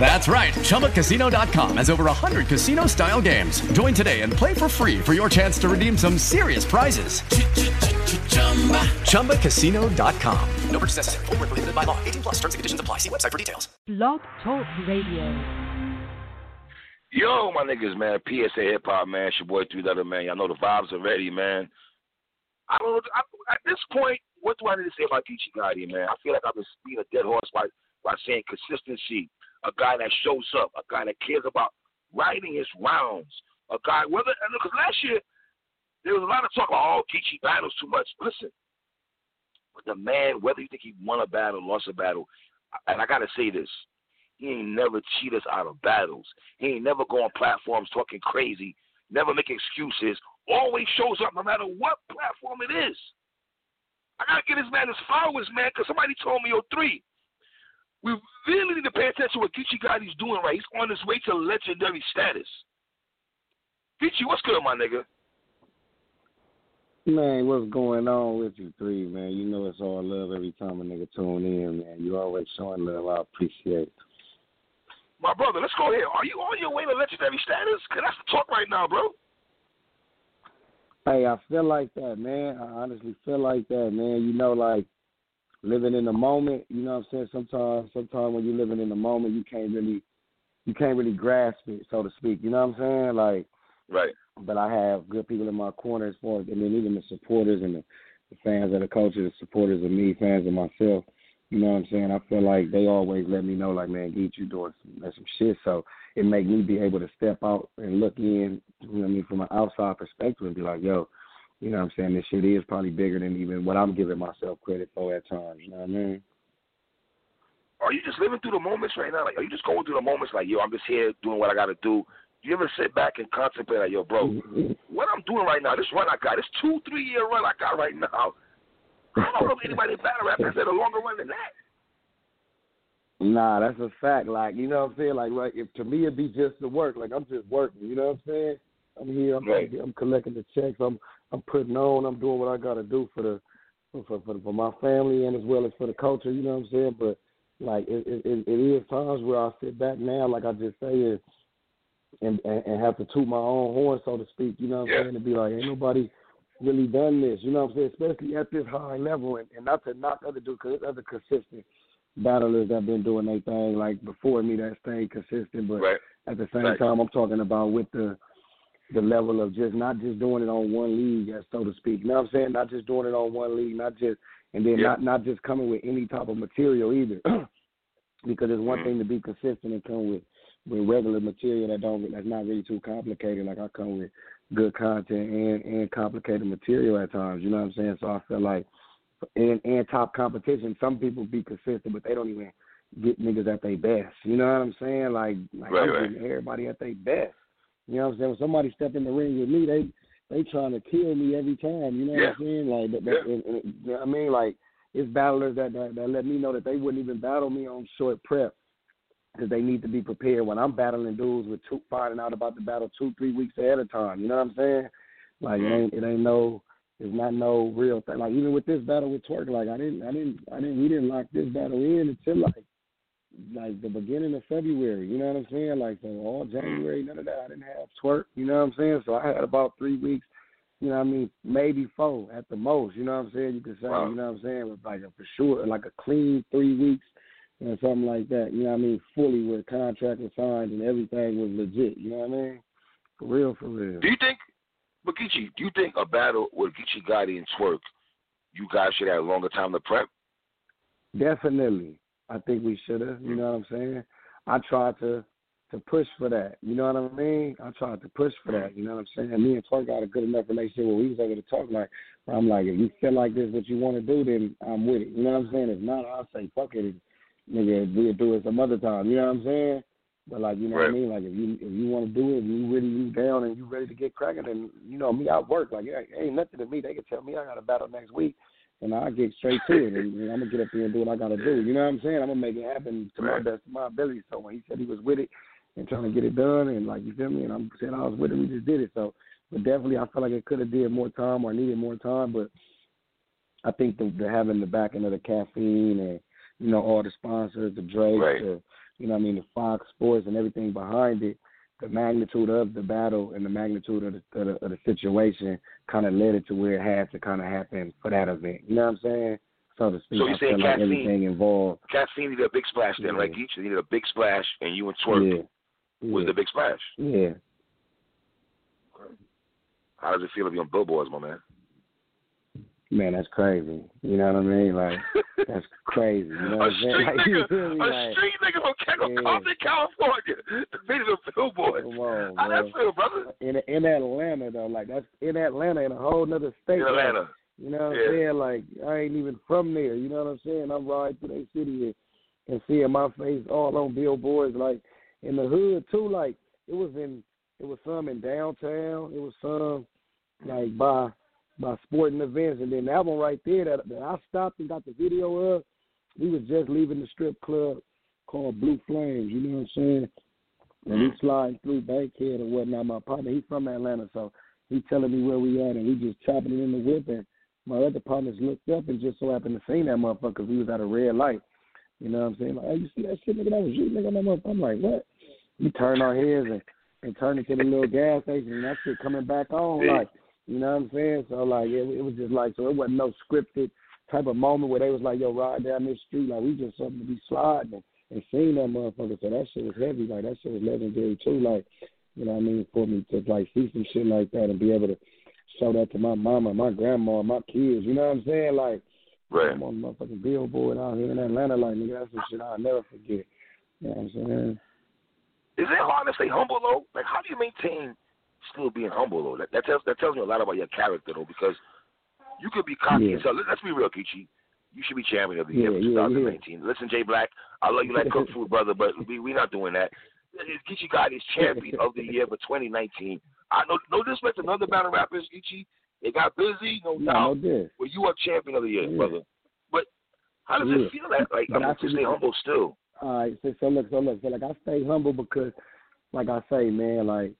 That's right. ChumbaCasino.com has over 100 casino style games. Join today and play for free for your chance to redeem some serious prizes. ChumbaCasino.com. No purchase necessary. Full prohibited by law. 18 plus terms and conditions apply. See website for details. Blog Talk Radio. Yo, my niggas, man. PSA Hip Hop, man. It's your boy Three Letter, man. Y'all know the vibes are ready, man. I don't. I, at this point, what do I need to say about Geechi Gotti, man? I feel like I've been beating a dead horse by, by saying consistency a guy that shows up, a guy that cares about writing his rounds, a guy whether and because last year there was a lot of talk about oh, Geechi battles too much. Listen, but the man, whether you think he won a battle, lost a battle, and I gotta say this, he ain't never cheat us out of battles. He ain't never go on platforms talking crazy, never make excuses, always shows up no matter what platform it is. I gotta get this man his followers, man, because somebody told me, yo, three, we really need to pay attention to what Geechi Gotti's doing right. He's on his way to legendary status. Geechi, what's good, my nigga? Man, what's going on with you three, man? You know it's all love every time a nigga tune in, man. You always showing love. I appreciate it. My brother, let's go here. Are you on your way to legendary status? Cause that's the talk right now, bro. Hey, I feel like that, man. I honestly feel like that, man. You know, like living in the moment. You know what I'm saying? Sometimes, sometimes when you're living in the moment, you can't really, you can't really grasp it, so to speak. You know what I'm saying? Like, right. But I have good people in my corner as far as, I mean, even the supporters and the, the fans of the culture, the supporters of me, fans of myself. You know what I'm saying? I feel like they always let me know, like, man, Geet, you doing some, some shit. So it make me be able to step out and look in, you know what I mean, from an outside perspective and be like, yo, you know what I'm saying? This shit is probably bigger than even what I'm giving myself credit for at times. You know what I mean? Are you just living through the moments right now? Like, are you just going through the moments like, yo, I'm just here doing what I got to do? Do you ever sit back and contemplate, like, yo, bro, mm-hmm. what I'm doing right now, this run I got, this two, three year run I got right now, I don't know if anybody battle rap has had a longer run than that. Nah, that's a fact. Like, you know what I'm saying? Like, like if to me it'd be just the work. Like I'm just working. You know what I'm saying? I'm here. I'm, right. I'm collecting the checks. I'm I'm putting on. I'm doing what I got to do for the for, for for my family and as well as for the culture. You know what I'm saying? But like it it, it is times where I sit back now, like I just say it, and, and and have to toot my own horn, so to speak. You know what I'm yeah. saying? To be like, ain't nobody really done this. You know what I'm saying? Especially at this high level, and, and not to knock other dudes because there's other consistent battlers that been doing their thing like before me that stayed consistent. But right. at the same right. time, I'm talking about with the the level of just not just doing it on one league, so to speak. You know what I'm saying? Not just doing it on one league, not just and then yeah. not not just coming with any type of material either. because it's one mm-hmm. thing to be consistent and come with with regular material that don't that's not really too complicated. Like I come with good content and and complicated material at times. You know what I'm saying? So I feel like and and top competition, some people be consistent, but they don't even get niggas at their best. You know what I'm saying? Like, like right, I'm right. getting everybody at their best. You know what I'm saying? When somebody step in the ring with me, they they trying to kill me every time. You know yeah. what I'm saying? Like that, that yeah. and, you I mean, like it's battlers that, that that let me know that they wouldn't even battle me on short prep because they need to be prepared. When I'm battling dudes with two finding out about the battle two three weeks ahead of time. You know what I'm saying? Like mm-hmm. it ain't it ain't no it's not no real thing. Like even with this battle with Twork, like I didn't I didn't I didn't we didn't lock this battle in until like like the beginning of February. You know what I'm saying? Like so oh, all January, none of that. I didn't have Twork. You know what I'm saying? So I had about three weeks. You know what I mean? Maybe four at the most. You know what I'm saying? You could say. Wow. You know what I'm saying? With like a for sure, like a clean three weeks or something like that. You know what I mean? Fully where contract was signed and everything was legit. You know what I mean? For real, for real. Do you think, Bakichi, do you think a battle with Geechi Gotti and Twork, you guys should have longer time to prep? Definitely. I think we should have. You mm-hmm. know what I'm saying? I tried to to push for that. You know what I mean? I tried to push for that. You know what I'm saying? Me and Twork got a good enough relationship where we was able to talk like I'm like, if you feel like this is what you want to do, then I'm with it. You know what I'm saying? If not, I'll say fuck it, nigga. We'll do it some other time. You know what I'm saying? But like, you know right. what I mean? Like, if you if you want to do it, if you really you down and you ready to get cracking, then you know me, I work. Like, it ain't nothing to me. They can tell me I got a battle next week, and I get straight to it, and, and I'm gonna get up there and do what I gotta do. You know what I'm saying? I'm gonna make it happen to my best of my ability. So when he said he was with it and trying to get it done, and like you feel me, and I'm saying I was with it, we just did it. So, but definitely, I feel like it could have did more time or needed more time, but I think the, the having the backing of the caffeine and you know all the sponsors, the Drake, right. the you know what I mean the Fox Sports and everything behind it the magnitude of the battle and the magnitude of the, of the, of the situation kind of led it to where it had to kind of happen for that event. You know what I'm saying? So to speak, so you saying feel like everything involved. Caffeine needed a big splash then, yeah. right? Each needed a big splash, and you and Twork yeah. yeah. was the big splash. Yeah. How does it feel to be on billboards, my man? Man, that's crazy. You know what I mean? Like that's crazy. You know what a I'm saying? street Like, nigga, a like, street nigga from yeah. Compton, California, defeated a billboard. Come on, How bro. that feel, brother? In in Atlanta though, like that's in Atlanta in a whole nother state. In like, Atlanta. You know what Yeah. I'm saying? Like I ain't even from there. You know what I'm saying? I'm riding through that city and, and seeing my face all on billboards, like in the hood too. Like it was in, it was some in downtown. It was some like by by sporting events, and then that one right there that, that I stopped and got the video of. We was just leaving the strip club called Blue Flames. You know what I'm saying? And we mm-hmm. sliding through Bankhead or whatnot. My partner, he's from Atlanta, so he telling me where we at, and we just chopping it in the whip. And my other partners looked up and just so happened to see that motherfucker 'cause we was at a red light. You know what I'm saying? Like, hey, you see that shit, nigga? That was you, nigga. That motherfucker. I'm like, what? We turned our heads and and turned into the little gas station, and that shit coming back on, like, you know what I'm saying? So like, it, it was just like, so it wasn't no scripted type of moment where they was like, yo, ride down this street, like we just something to be sliding and, and seeing that motherfucker. So that shit was heavy, like that shit was legendary too, like, you know what I mean, for me to like see some shit like that and be able to show that to my mama, my grandma, my kids. You know what I'm saying? Like, Right. I'm on the motherfucking billboard out here in Atlanta. Like, nigga, that's some shit I'll never forget. You know what I'm saying? Is it hard to stay humble though? Like, how do you maintain still being humble though? That, that tells that tells me a lot about your character though, because you could be cocky Yeah. let's be real, Kichi. You should be champion of the Yeah, year yeah, for 2019. Listen, Jay Black, I love you like cook food, brother, but we we not doing that. Kichi God is champion of the year for 2019. I know no disrespect to other battle rappers, Kichi. They got busy, no No, doubt. no diss. Well, you are champion of the year, Yeah. brother. But how does Yeah. it feel that like I'm to stay humble still? All right, so, so look, so look, so like I stay humble because, like I say, man, like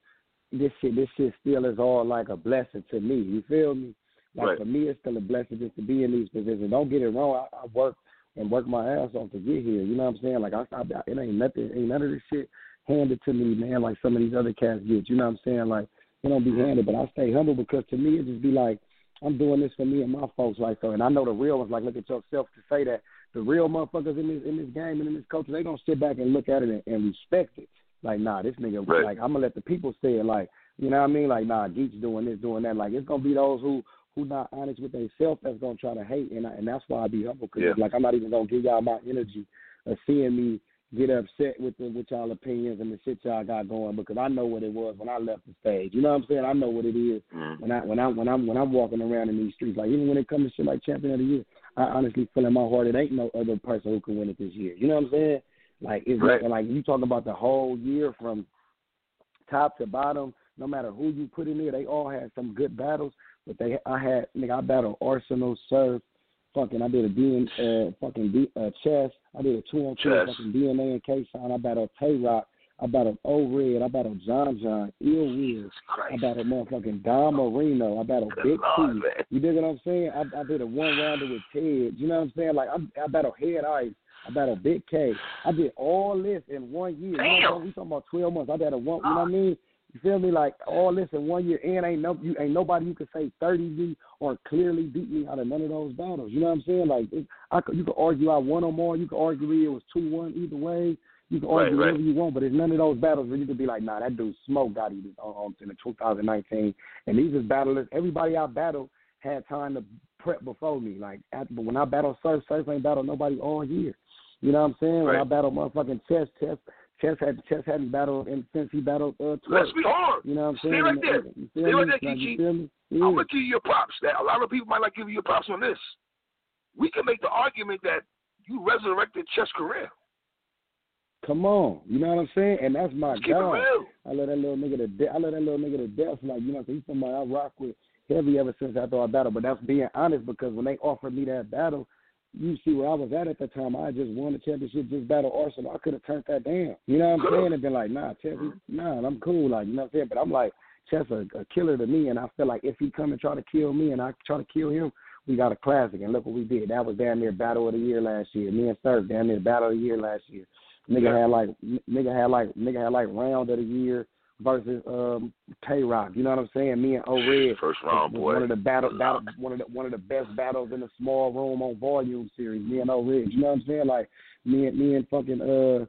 this shit, this shit still is all like a blessing to me. You feel me? Like Right. for me, it's still a blessing just to be in these positions. Don't get it wrong. I, I work and work my ass off to get here. You know what I'm saying? Like I, I it ain't nothing, ain't none of this shit handed to me, man. Like some of these other cats get. You know what I'm saying? Like it don't be mm-hmm. handed, but I stay humble because to me it just be like I'm doing this for me and my folks, like so. And I know the real ones, like look at yourself to say that the real motherfuckers in this in this game and in this culture, they gonna sit back and look at it and, and respect it. Like, nah, this nigga, Right. like I'm gonna let the people say it. Like, you know what I mean? Like, nah, Geek's doing this, doing that. Like, it's gonna be those who who not honest with themselves that's gonna try to hate, and I, and that's why I be humble because Yeah. like I'm not even gonna give y'all my energy of seeing me get upset with the, with y'all opinions and the shit y'all got going because I know what it was when I left the stage. You know what I'm saying? I know what it is Mm. when I when I when I'm when I'm walking around in these streets. Like even when it comes to shit like champion of the year, I honestly feel in my heart it ain't no other person who can win it this year. You know what I'm saying? Like it's Right. like you talking about the whole year from top to bottom. No matter who you put in there, they all had some good battles. But they, I had, nigga, I battled Arsonal, Surf, fucking, I did a DN, uh, fucking D, uh, chess. I did a two on two, fucking DNA and K Shine. I battled Tay Roc. I battled O Red. I battled John John, Ill Will. I battled motherfucking Don Marino. I battled Good Big T. You dig what I'm saying? I, I did a one rounder with Ted. You know what I'm saying? Like I, I battled Head Ice. I battled Big K. I did all this in one year. You know what I'm Damn. We talking about 12 months. I battled one. You know what I ah. mean? You feel me? Like all this in one year, and ain't no, you ain't nobody you could say 30 me or clearly beat me out of none of those battles. You know what I'm saying? Like it, I you could argue I won or more. You could argue it was two one either way. You can argue Right, right. whatever you want, but it's none of those battles where you could be like, nah, that dude Smoke got it on, on in the 2019. And these is battlers. Everybody I battled had time to prep before me. Like, after, but when I battled Surf, Surf ain't battled nobody all year. You know what I'm saying? When I Right. battled motherfucking Chess, Chess, Chess had Chess hadn't battled and since he battled uh. Let's be hard. You know what I'm Stay saying? right there. You feel Stay right there, Kiki. I'm gonna give you your props. That a lot of people might not give you your props on this. We can make the argument that you resurrected Chess career. Come on, you know what I'm saying? And that's my Let's keep it God. I let that little nigga to death. I let that little nigga to death. Like you know, he's somebody I rock with heavy ever since after our battle. But that's being honest because when they offered me that battle, you see where I was at at the time. I just won the championship, just battle Arsonal. I could have turned that down. You know what I'm saying? And been like, nah, Chess, nah, I'm cool. Like, you know what I'm saying? But I'm like, Chess a, a killer to me, and I feel like if he come and try to kill me, and I try to kill him, we got a classic. And look what we did. That was damn near battle of the year last year. Me and Surf damn near battle of the year last year. Nigga yeah. had like nigga had like nigga had like round of the year versus um Tay Roc. You know what I'm saying? Me and O Red first round boy. One of the battle, battle one of the one of the best battles in the small room on volume series. Me and O Red. You know what I'm saying? Like me and me and fucking uh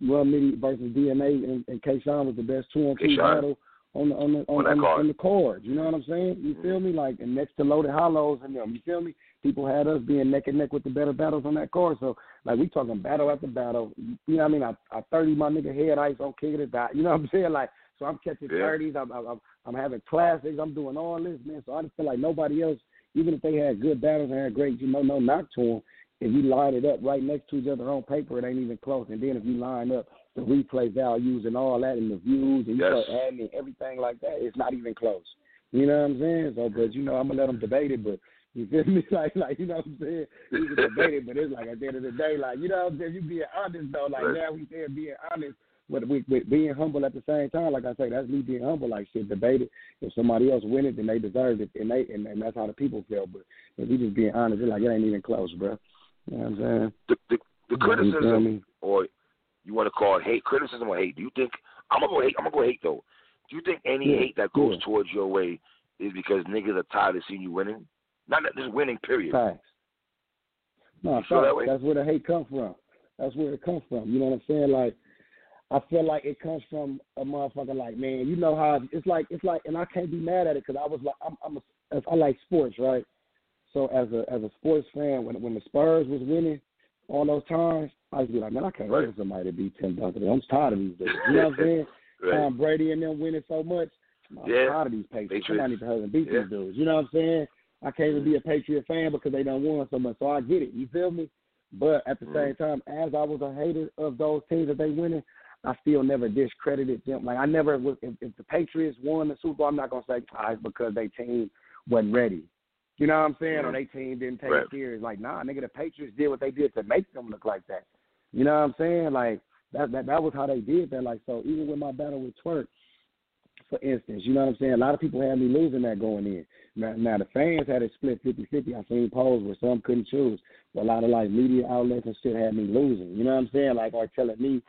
Rum Nitty versus DNA and, and K Shine was the best two on two battle on the on the on, on, on, the card. You know what I'm saying? You feel me? Like and next to Loaded Hollows and them. You feel me? People had us being neck and neck with the better battles on that card. So like we talking battle after battle. You know what I mean? I I thirty my nigga head ice on King of the Dot. You know what I'm saying? Like so I'm catching thirties. I'm, I'm I'm having classics. I'm doing all this man. So I just feel like nobody else, even if they had good battles and had great, you know, no knock to them. If you line it up right next to each other on paper, it ain't even close. And then if you line up the replay values and all that and the views and you yes. start adding everything like that, it's not even close. You know what I'm saying? So, but you know, I'm gonna let them debate it, but you feel me? Like, like you know what I'm saying? You can debate it, but it's like at the end of the day, like you know what I'm saying? You being honest though, like right. now we saying being honest, but with, with being humble at the same time. Like I say, that's me being humble. Like shit, debate it. If somebody else win it, then they deserve it, and they and, and that's how the people feel. But if we just being honest, it's like it ain't even close, bro. You know what I'm saying? The the, the criticism, or you want to call it hate, criticism or hate? Do you think I'm gonna go hate? I'm gonna go hate though. Do you think any yeah, hate that goes yeah. towards your way is because niggas are tired of seeing you winning? Not that just winning, period. Facts. No, facts. That that's where the hate comes from. That's where it comes from. You know what I'm saying? Like, I feel like it comes from a motherfucker like, man, you know how it's like. It's like, and I can't be mad at it because I was like, I'm, I'm a, I like sports, right? So as a as a sports fan, when when the Spurs was winning all those times, I used to be like, man, I can't wait for somebody to beat Tim Duncan. I'm tired of these dudes. You know what I'm saying? right. Tom Brady and them winning so much. I'm yeah. tired of these Patriots. Somebody needs to beat yeah. these dudes. You know what I'm saying? I can't even be a Patriot fan because they don't won so much. So I get it. You feel me? But at the mm. same time, as I was a hater of those teams that they winning, I still never discredited them. Like I never was. If, if the Patriots won the Super Bowl, I'm not gonna say ah, it's because they team wasn't ready. You know what I'm saying? Mm. Or they team didn't take right. it serious. Like nah, nigga, the Patriots did what they did to make them look like that. You know what I'm saying? Like that that that was how they did that. Like so, even with my battle with Twork, for instance, you know what I'm saying? A lot of people had me losing that going in. Now, now the fans had it split 50-50. I seen polls where some couldn't choose. But a lot of like media outlets and shit had me losing. You know what I'm saying? Like are telling me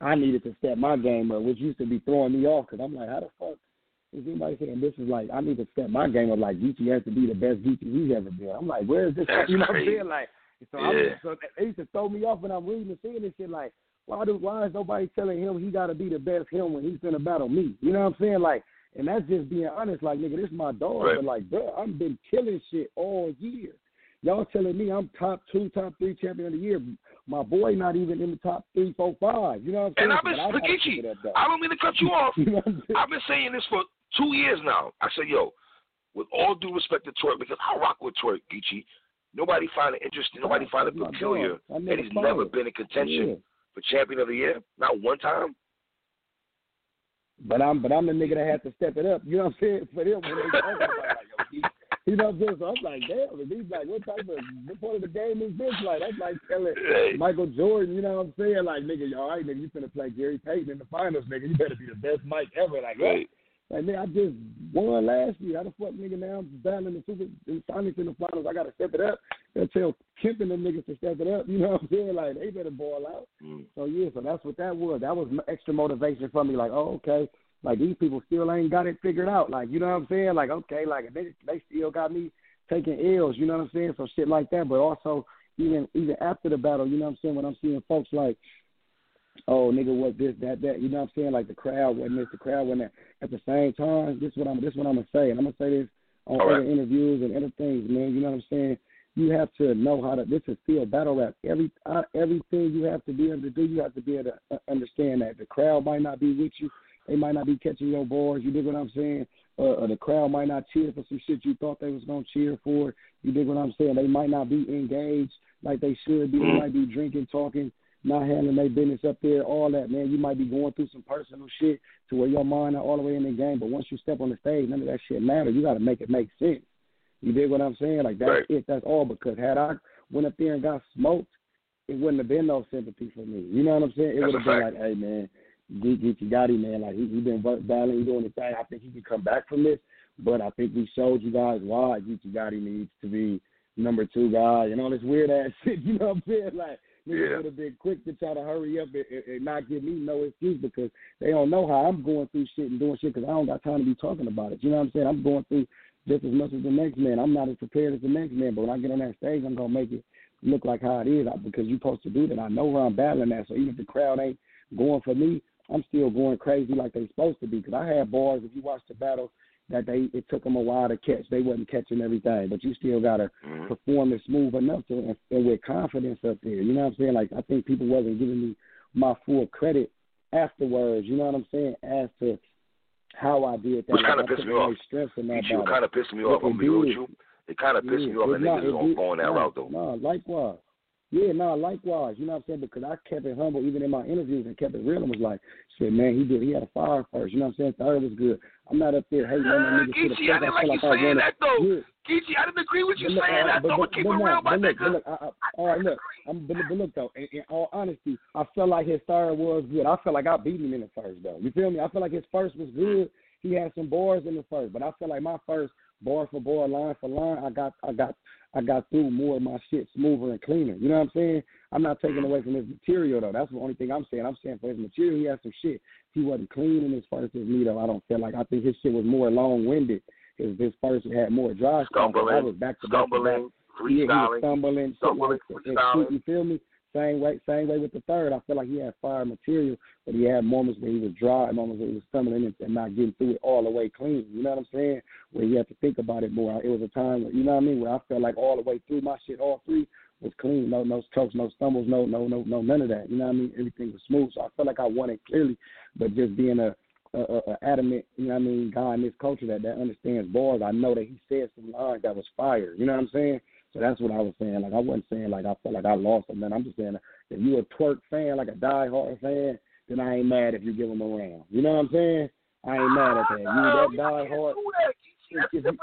I needed to step my game up, which used to be throwing me off because I'm like, how the fuck is anybody saying this is like I need to step my game up? Like Geechi has to be the best Geechi he's ever been. I'm like, where is this? That's you know crazy. what I'm saying? Like, so, Yeah. I'm, so they used to throw me off when I'm reading and seeing this shit. Like, why do why is nobody telling him he got to be the best him when he's gonna battle me? You know what I'm saying? Like, and that's just being honest. Like, nigga, this is my dog, Right. but like, bro, I've been killing shit all year. Y'all telling me I'm top two, top three champion of the year. My boy not even in the top three, four, five. You know what I'm saying? And I've been, I gotta Geechi, figure that out. I don't mean to cut you off. You know I'm saying? I've been saying this for two years now. I said, yo, with all due respect to Twork, because I rock with Twork, Geechi. Nobody find it interesting. Nobody find it peculiar. And he's never it. been in contention Yeah. for champion of the year. Not one time. But I'm but I'm the nigga that had to step it up. You know what I'm saying? For them when they about like, you know what I'm saying? So I'm like, damn, and he's like, what type of what part of the game is this? Like that's like telling Michael Jordan, you know what I'm saying? Like, nigga, all right, nigga, you finna play Gary Payton in the finals, nigga. You better be the best Mike ever. Like, Right. Like, nigga, I just won last year. How the fuck, nigga, now I'm battling the Super the Sonics in the finals. I got to step it up. Gotta tell Kemp and them niggas to step it up. You know what I'm saying? Like, they better ball out. Mm. So, yeah, so that's what that was. That was extra motivation for me. Like, oh, okay. Like, these people still ain't got it figured out. Like, you know what I'm saying? Like, okay, like, they, they still got me taking L's. You know what I'm saying? So, shit like that. But also, even even after the battle, you know what I'm saying? When I'm seeing folks like, oh nigga, what this, that, that. You know what I'm saying? Like the crowd wasn't this, the crowd wasn't that. At the same time, this is what I'm this is what I'm gonna say, and I'm gonna say this on All other right. interviews and other things, man. You know what I'm saying? You have to know how to. This is still battle rap. Every uh, everything you have to be able to do, you have to be able to uh, understand that the crowd might not be with you. They might not be catching your bars. You dig what I'm saying? Uh, the crowd might not cheer for some shit you thought they was gonna cheer for. You dig what I'm saying? They might not be engaged like they should be. They might be drinking, talking, not handling their business up there, all that, man. You might be going through some personal shit to where your mind not all the way in the game, but once you step on the stage, none of that shit matters. You got to make it make sense. You dig what I'm saying? Like that's right. it. That's all. Because had I went up there and got smoked, it wouldn't have been no sympathy for me. You know what I'm saying? It would have been like, hey man, Geechi Gotti, man, like he he been battling, doing the thing. I think he can come back from this. But I think we showed you guys why Geechi Gotti needs to be number two guy and all this weird ass shit. You know what I'm saying? Like niggas Yeah. would have been quick to try to hurry up and, and, and not give me no excuse because they don't know how I'm going through shit and doing shit because I don't got time to be talking about it. You know what I'm saying? I'm going through just as much as the next man. I'm not as prepared as the next man, but when I get on that stage, I'm gonna make it look like how it is I- because you're supposed to do that. I know where I'm battling at, so even if the crowd ain't going for me, I'm still going crazy like they supposed to be. Because I had bars. If you watch the battle, that they it took them a while to catch. They wasn't catching everything, but you still gotta Mhm. perform it smooth enough to and, and with confidence up there. You know what I'm saying? Like I think people wasn't giving me my full credit afterwards. You know what I'm saying? As to how I did that. Which like, kinda pissed me off. strength in that Geechi, it kind of pissed me off. I'm it gonna be with you. It kind of pissed me off not- niggas don't go on that no, route though. No, likewise. Yeah, no, likewise. You know what I'm saying? Because I kept it humble even in my interviews and kept it real and was like, shit, man, he did he had a fire first. You know what I'm saying? Third was good. I'm not up there hating on that Uh, nigga Geechi, I didn't like you saying that though. Yeah. Geechi, I didn't agree with you look, saying right, that but, though. but, keep but it real, my look, nigga. look, I, I, all right, look, I'm, but, but look though, in, in all honesty, I felt like his third was good. I felt like I beat him in the first though. You feel me? I feel like his first was good. He had some bars in the first, but I feel like my first bar for bar, line for line, I got, I got, I got through more of my shit smoother and cleaner. You know what I'm saying? I'm not taking away from his material though. That's the only thing I'm saying. I'm saying for his material, he had some shit. He wasn't clean in his first as me though. I don't feel like. I think his shit was more long winded. His his first had more dry stuff. I was back to back stumbling, Yeah, he was stumbling, stumbling, like that. And freestyling. shoot, you feel me? Same way, same way with the third. I feel like he had fire material, but he had moments where he was dry, moments where he was stumbling and, and not getting through it all the way clean. You know what I'm saying? Where he had to think about it more. It was a time, where, you know what I mean, where I felt like all the way through my shit, all three was clean. No, no strokes, no stumbles, no, no, no, no, none of that. You know what I mean? Everything was smooth. So I felt like I won it clearly, but just being a a, a, a adamant, you know what I mean, guy in this culture that, that understands bars. I know that he said some lines that was fire. You know what I'm saying? So that's what I was saying. Like I wasn't saying like I felt like I lost or Man, I'm just saying if you a Twork fan, like a die-hard fan, then I ain't mad if you give him a round. You know what I'm saying? I ain't mad at that. You that die-hard. If you-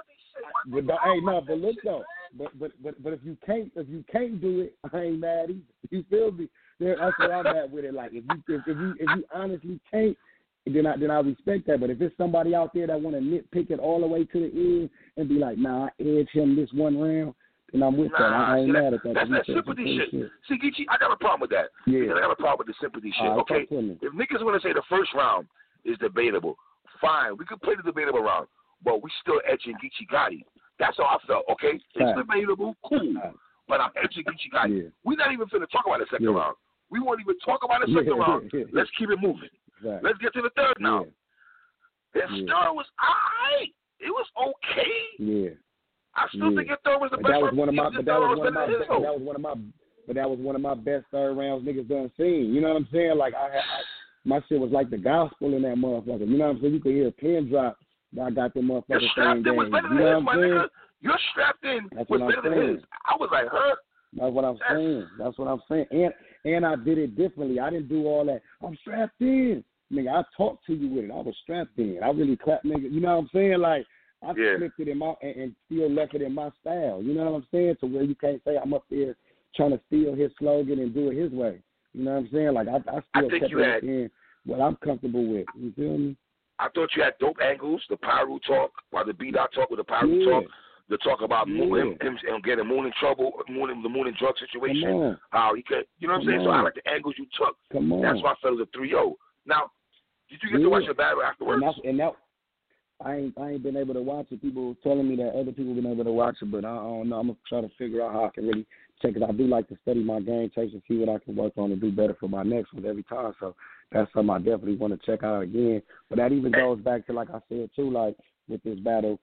But the- hey, no, but look though, but but but but if you can't if you can't do it, I ain't mad either. You feel me? There- That's what I'm at with it. Like if you if, if you if you honestly can't, then I then I respect that. But if it's somebody out there that want to nitpick it all the way to the end and be like, nah, I edge him this one round, then I'm with that. I, I ain't mad at that. That's that sympathy crazy shit. See, Geechi, I got a problem with that. Yeah. Because I got a problem with the sympathy shit. Right, okay, talk to me. if niggas want to say the first round is debatable, fine. We could play the debatable round, but we still edging Geechi Gotti. That's how I felt. Okay, it's Right. debatable, cool, Right. but I'm edging Geechi Gotti. Yeah. We're not even finna talk about the second Yeah. round. We won't even talk about the second round. Let's keep it moving. Let's get to the third now. His Yeah. was alright. It was okay. Yeah. I still Yeah. think your third was the But best. that was one of my. But that was one of my. better than But his, that was one of my. But that was one of my best third rounds niggas done seen. You know what I'm saying? Like I, I my shit was like the gospel in that motherfucker. You know what I'm saying? You could hear a pin drop. I got them Your motherfuckers strapped in was games. better You know his, what my I'm saying? nigga. Your strapped in That's was what I'm better than saying. his. I was like, huh? That's what I'm saying. That's what I'm saying. And and I did it differently. I didn't do all that. I'm strapped in. Nigga, I talked to you with it. I was strapped in. I really clapped nigga. You know what I'm saying? Like I Yeah. flipped it in my and, and still left it in my style. You know what I'm saying? To where you can't say I'm up there trying to steal his slogan and do it his way. You know what I'm saying? Like I, I I still think kept it had- in what I'm comfortable with. You feel me? I thought you had dope angles, the Pyro talk, while the B dot talk with the Pyro Yeah. talk, the talk about Moon, him, him, getting Moon in trouble, Moon, in- the Moon in drug situation, how he could, you know what I'm Come saying? So I like the angles you took. Come on. That's why I felt it was a 3 0. Now, did you get to watch the battle afterwards? And that's and that I ain't I ain't been able to watch it. People telling me that other people been able to watch it, but I, I don't know. I'm gonna try to figure out how I can really check it. I do like to study my game tapes and see what I can work on and do better for my next one every time. So that's something I definitely want to check out again. But that even goes back to like I said too, like with this battle,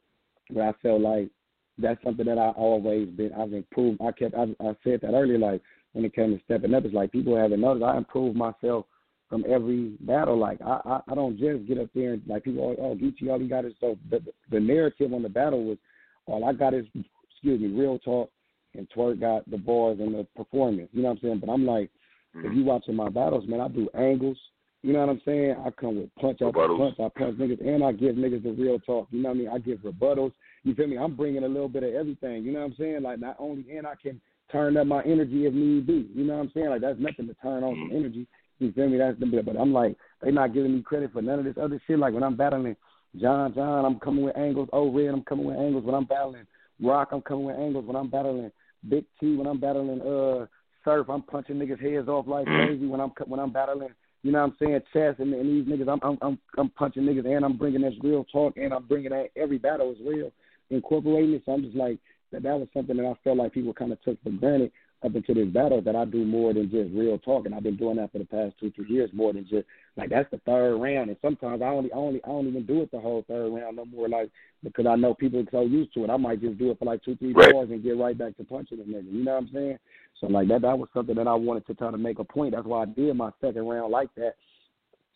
where I felt like that's something that I always been I've improved. I kept I, I said that earlier, like when it came to stepping up, it's like people haven't noticed I improved myself from every battle. Like I, I, I don't just get up there and like people, oh, Gucci, all he got is so. The, the narrative on the battle was, all I got is, excuse me, real talk, and Twork got the bars and the performance. You know what I'm saying? But I'm like, mm-hmm. if you watching my battles, man, I do angles. You know what I'm saying? I come with punch after punch. I punch niggas, and I give niggas the real talk. You know what I mean? I give rebuttals. You feel me? I'm bringing a little bit of everything. You know what I'm saying? Like not only, and I can turn up my energy if need be. You know what I'm saying? Like that's nothing to turn on some mm-hmm. energy. You feel me? That's the bit. But I'm like, they not giving me credit for none of this other shit. Like when I'm battling John John, I'm coming with angles. Oh Red, I'm coming with angles. When I'm battling Roc, I'm coming with angles. When I'm battling Big T, when I'm battling uh Surf, I'm punching niggas heads off like mm-hmm. crazy. When I'm when I'm battling, you know what I'm saying, chess and, and these niggas, I'm I'm I'm I'm punching niggas and I'm bringing this real talk and I'm bringing that every battle is real, incorporating it. So I'm just like that. That was something that I felt like people kind of took for granted up into this battle that I do more than just real talk, and I've been doing that for the past two, three years more than just like that's the third round. And sometimes I only, I only, I don't even do it the whole third round no more, like because I know people are so used to it. I might just do it for like two, three right. bars and get right back to punching the nigga. You know what I'm saying? So like that, that was something that I wanted to try to make a point. That's why I did my second round like that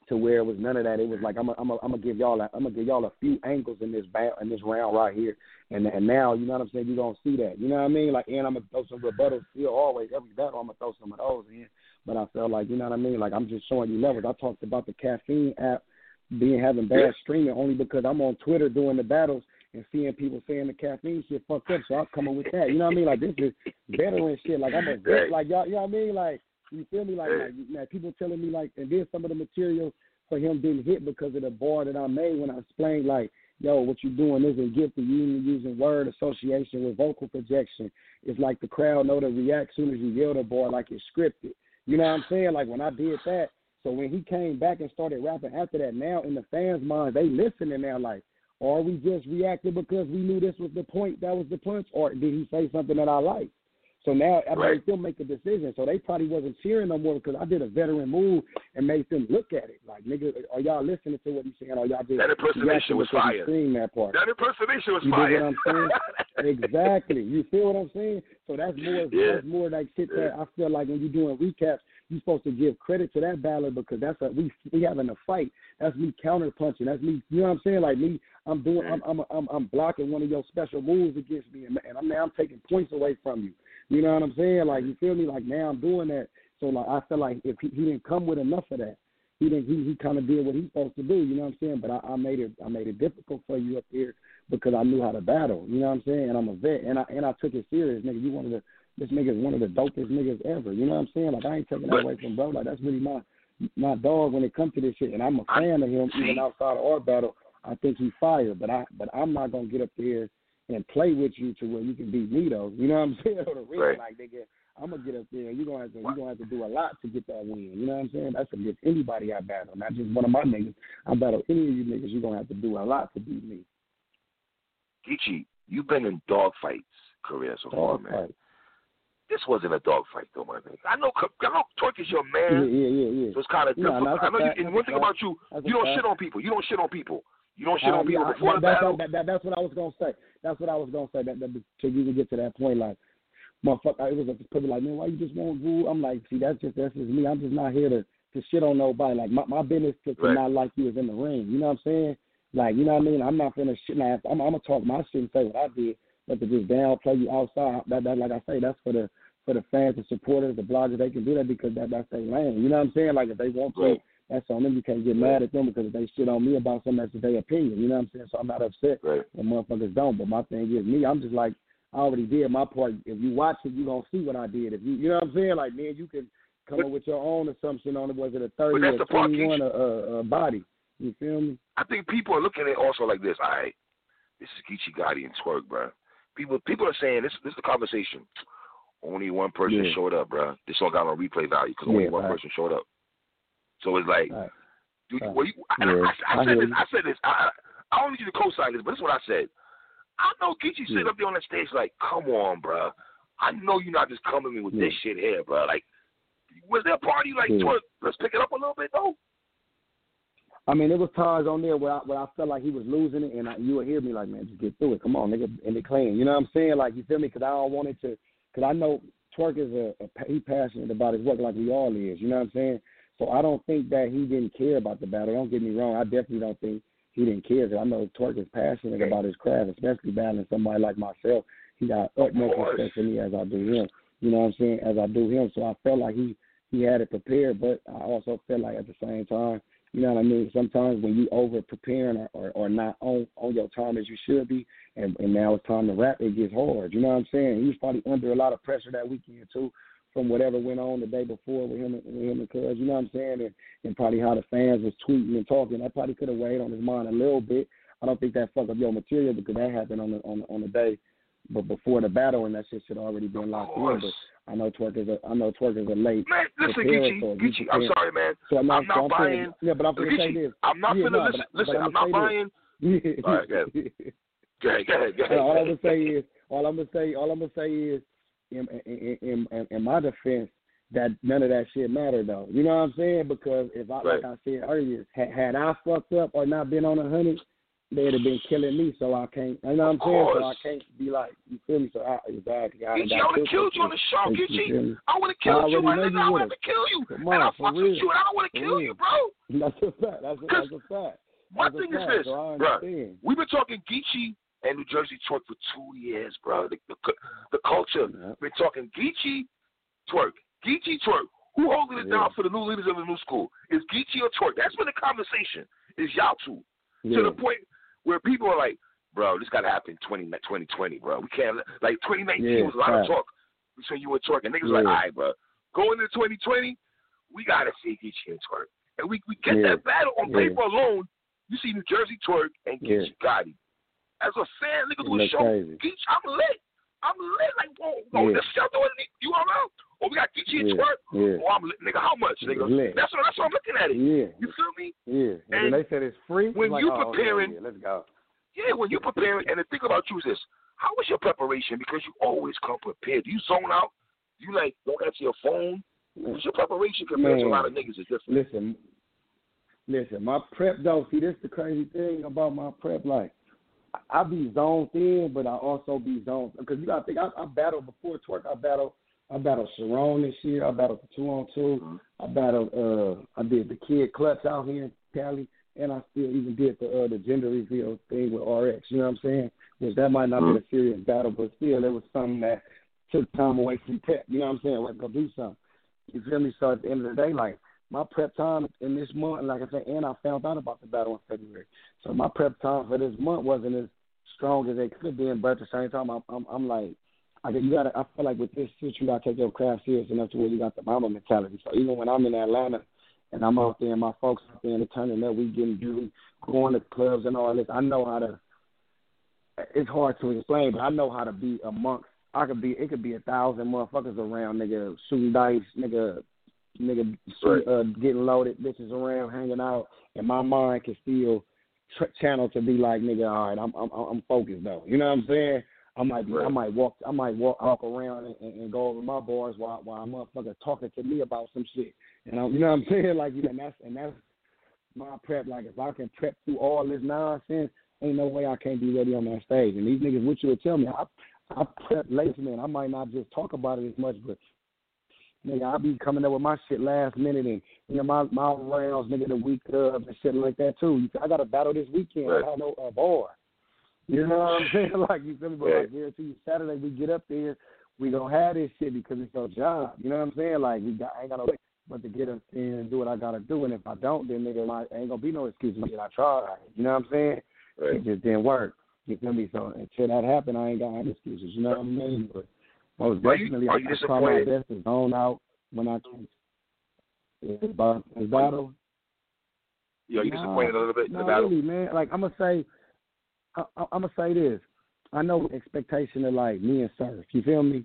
to where it was none of that. It was like I'm I'm I'm gonna give y'all a, I'm gonna give y'all a few angles in this ba- in this round right here, and and now you know what I'm saying. You gonna see that. You know what I mean? Like and I'm gonna throw some rebuttals. Still always every battle I'm gonna throw some of those in. But I felt like you know what I mean. Like I'm just showing you levels. I talked about the caffeine app being having bad streaming only because I'm on Twitter doing the battles and seeing people saying the caffeine shit fucked up. So I'm coming with that. You know what I mean? Like this is veteran shit. Like I'm a vet. Like y'all. You know what I mean? Like you feel me? Like, like, like people telling me like, and then some of the material for him didn't hit because of the bar that I made when I explained like, yo, what you're doing isn't gifted. You using word association with vocal projection. It's like the crowd know to react soon as you yell the bar like it's scripted. You know what I'm saying? Like when I did that. So when he came back and started rapping after that, now in the fans' mind, they listening now like, are we just reacting because we knew this was the point, that was the punch, or did he say something that I like? So now I right. made them make a decision. So they probably wasn't cheering no more because I did a veteran move and made them look at it. Like, nigga, are y'all listening to what he's saying? Or y'all just that impersonation was fire. That part. That impersonation was you fire. What I'm saying? exactly. You feel what I'm saying? So that's more. Yeah. That's more like shit that I feel like when you're doing recaps, you're supposed to give credit to that battle because that's a we we having a fight. That's me counter punching. That's me. You know what I'm saying? Like me, I'm doing. Mm. I'm I'm I'm, I'm blocking one of your special moves against me, and, and I'm now I'm taking points away from you. You know what I'm saying? Like you feel me? Like now I'm doing that. So like I feel like if he, he didn't come with enough of that, he didn't he, he kind of did what he's supposed to do. You know what I'm saying? But I, I made it I made it difficult for you up here because I knew how to battle. You know what I'm saying? And I'm a vet, and I and I took it serious, nigga. You one of the this nigga is one of the dopest niggas ever. You know what I'm saying? Like I ain't taking that away from bro. Like that's really my my dog when it comes to this shit, and I'm a fan of him even outside of our battle. I think he's fire, but I but I'm not gonna get up there and play with you to where you can beat me though. You know what I'm saying? the ring, right. like nigga, I'm gonna get up there. You're gonna have to. You're gonna have to do a lot to get that win. You know what I'm saying? That's against anybody I battle, not just one of my niggas. I battle any of you niggas. You're gonna have to do a lot to beat me. Geechi, you've been in dog fights career so far, man. Fight. This wasn't a dog fight though, my nigga. I know, I know, Twork is your man. Yeah, yeah, yeah. yeah. So it's kind of difficult. No, I know. you, and one thing about you, you don't shit on people. You don't shit on people. You don't shit on um, people before the battle. That, that, that's what I was gonna say. That's what I was gonna say. That, that to you get to that point, like, motherfucker, it was a people like, man, why you just won't rule? I'm like, see, that's just that's just me. I'm just not here to to shit on nobody. Like my my business to, to right. not like you is in the ring. You know what I'm saying? Like, you know what I mean? I'm not gonna shit. Now, I'm, I'm gonna talk my shit and say what I did, but to just downplay you outside, that that like I say, that's for the for the fans, the supporters, the bloggers. They can do that because that that's their lane. You know what I'm saying? Like if they want to. Right that's on them. You can't get mad at them because if they shit on me about something, that's their opinion. You know what I'm saying? So I'm not upset right. when motherfuckers don't. But my thing is me, I'm just like I already did my part. If you watch it, you gonna see what I did. If you you know what I'm saying? Like man, you can come but, up with your own assumption on it. Was it a thirty or twenty one a, a, a body? You feel me? I think people are looking at it also like this. All right, this is Geechi Gotti and Twork, bro. People people are saying this. This is the conversation. Only one person yeah. showed up, bro. This song got no replay value because only one right. person showed up. So it's like, right. do you, well, you, yeah. I, I, I, said this. I said this. I, I don't need you to co-sign this, but this is what I said. I know Geechi yeah. sitting up there on the stage like, come on, bro. I know you're not just coming me with yeah. this shit here, bro. Like, was there a party like, yeah. let's pick it up a little bit, though? I mean, there was times on there where I, where I felt like he was losing it, and I, you would hear me like, man, just get through it. Come on, nigga, and it clean. You know what I'm saying? Like, you feel me? Because I don't want it to, because I know Twork is a, a, he passionate about his work like we all is. You know what I'm saying? So I don't think that he didn't care about the battle. Don't get me wrong. I definitely don't think he didn't care. Cause I know Twork is passionate about his craft, especially battling somebody like myself. He got utmost respect for me as I do him. You know what I'm saying? As I do him. So I felt like he he had it prepared. But I also felt like at the same time, you know what I mean. Sometimes when you over preparing or, or, or not on on your time as you should be, and, and now it's time to rap, it gets hard. You know what I'm saying? He was probably under a lot of pressure that weekend too, from whatever went on the day before with him and with him and Cuz. You know what I'm saying? And, and probably how the fans was tweeting and talking. That probably could have weighed on his mind a little bit. I don't think that fucked up your material because that happened on the on the, on the day, but before the battle and that shit should already been locked in. But I know Twork is a I know Twork is a late. Man, listen, Geechi, Geechi, I'm sorry, man. So I'm not, I'm not so I'm buying. Saying, yeah, but I'm gonna say this. I'm not yeah, gonna no, listen. But, listen, but I'm not buying. All right, go ahead. Go ahead, go ahead, go ahead. all I'm gonna say is, all I'm gonna say, all I'm gonna say is, in in, in, in, my defense, that none of that shit mattered though. You know what I'm saying? Because if I, right. like I said earlier, had, had I fucked up or not been on a hundred, they'd have been killing me. So I can't. You know what I'm saying? So I can't be like, you feel me? So I, exactly. I, Geechi, I would have killed you on the show, Geechi. I would have killed you. I, I would have to kill you. Come and I fucked with you, and I don't want to kill you, bro. That's a fact. That's a, that's a fact. My that's thing a is this, so bro. We've been talking Geechi and New Jersey Twork for two years, bro. The, the, the culture. Yeah. Been talking Geechi, Twork. Geechi, Twork. Who holding it Yeah. down for the new leaders of the new school? Is Geechi or Twork? That's been the conversation. Is y'all two. Yeah. To the point where people are like, bro, this got to happen 20, 2020, bro. We can't, like, 2019 Yeah, was a lot of fact. talk between you and Twork. And niggas like, all right, bro. Going into 2020, we got to see Geechi and Twork. And we, we get that battle on paper alone. You see New Jersey Twork and. Geechi Gotti. As a fan, niggas It will look show crazy. Geech, I'm lit. I'm lit. Like, whoa, whoa, Yeah. this y'all doing it? You all out? Or we got Geechi and Yeah. Twork? Yeah. Oh, I'm lit. Nigga, how much, nigga? Lit. That's what, that's what I'm looking at it. Yeah. You feel me? Yeah. And, And they said it's free. when like, you oh, preparing- yeah, let's go. Yeah, when you preparing, and the thing about you is this: how was your preparation? Because you always come prepared. Do you zone out? You like don't answer your phone. What's your preparation compared to a lot of niggas is different? Listen, listen. My prep though. See, this the crazy thing about my prep. Like, I be zoned in, but I also be zoned because you got to think. I, I battled before Twork. I battled. I battled Sharon this year. I battled the two on 2 Mhm. I battled. Uh, I did the kid clutch out here in Cali, and I still even did the uh, the gender reveal thing with RX. You know what I'm saying? Which that might not be a serious battle, but still, it was something that took time away from prep. You know what I'm saying? Let's go do something. You feel me? So at the end of the day, like my prep time in this month, like I said, and I found out about the battle in February. So my prep time for this month wasn't as strong as it could been, but at the same time, I'm I'm, I'm like, I you got I feel like with this shit, you got to take your craft serious enough to where you got the Mamba mentality. So even when I'm in Atlanta and I'm out there and my folks out there in the turning up, we getting due, going to clubs and all this, I know how to. It's hard to explain, but I know how to be amongst. I could be. It could be a thousand motherfuckers around, nigga, shooting dice, nigga, nigga, Right. uh, getting loaded, bitches around, hanging out, and my mind can still tr- channel to be like, nigga, all right, I'm I'm I'm focused though. You know what I'm saying? I might be, I might walk I might walk walk around and, and, and go over my bars while while a motherfucker talking to me about some shit. And I'm, you know what I'm saying? Like, you know, and that's and that's my prep. Like, if I can prep through all this nonsense, ain't no way I can't be ready on that stage. And these niggas, what you would tell me, I I prep late, man. I might not just talk about it as much, but nigga, I be coming up with my shit last minute and you know my my rounds, nigga, the week of and shit like that too. I got a battle this weekend. Right. I got no uh, bar. You know what I'm saying? Like you feel me? But I Right. guarantee you, Saturday we get up there, we gonna have this shit because it's your job. You know what I'm saying? Like we got, I ain't got no but to get up there and do what I gotta do. And if I don't, then nigga, like, ain't gonna be no excuse me. I tried. You know what I'm saying? Right. It just didn't work. You feel me? So until that happened, I ain't got any excuses. You know what I mean? But most Are you- definitely, are you I, try my best to zone out when I can. Yeah, about battle. Yo, you Nah, disappointed a little bit in no, the battle? really, man. Like I'm gonna say, I, I, I'm gonna say this. I know expectation of like me and Surf. You feel me?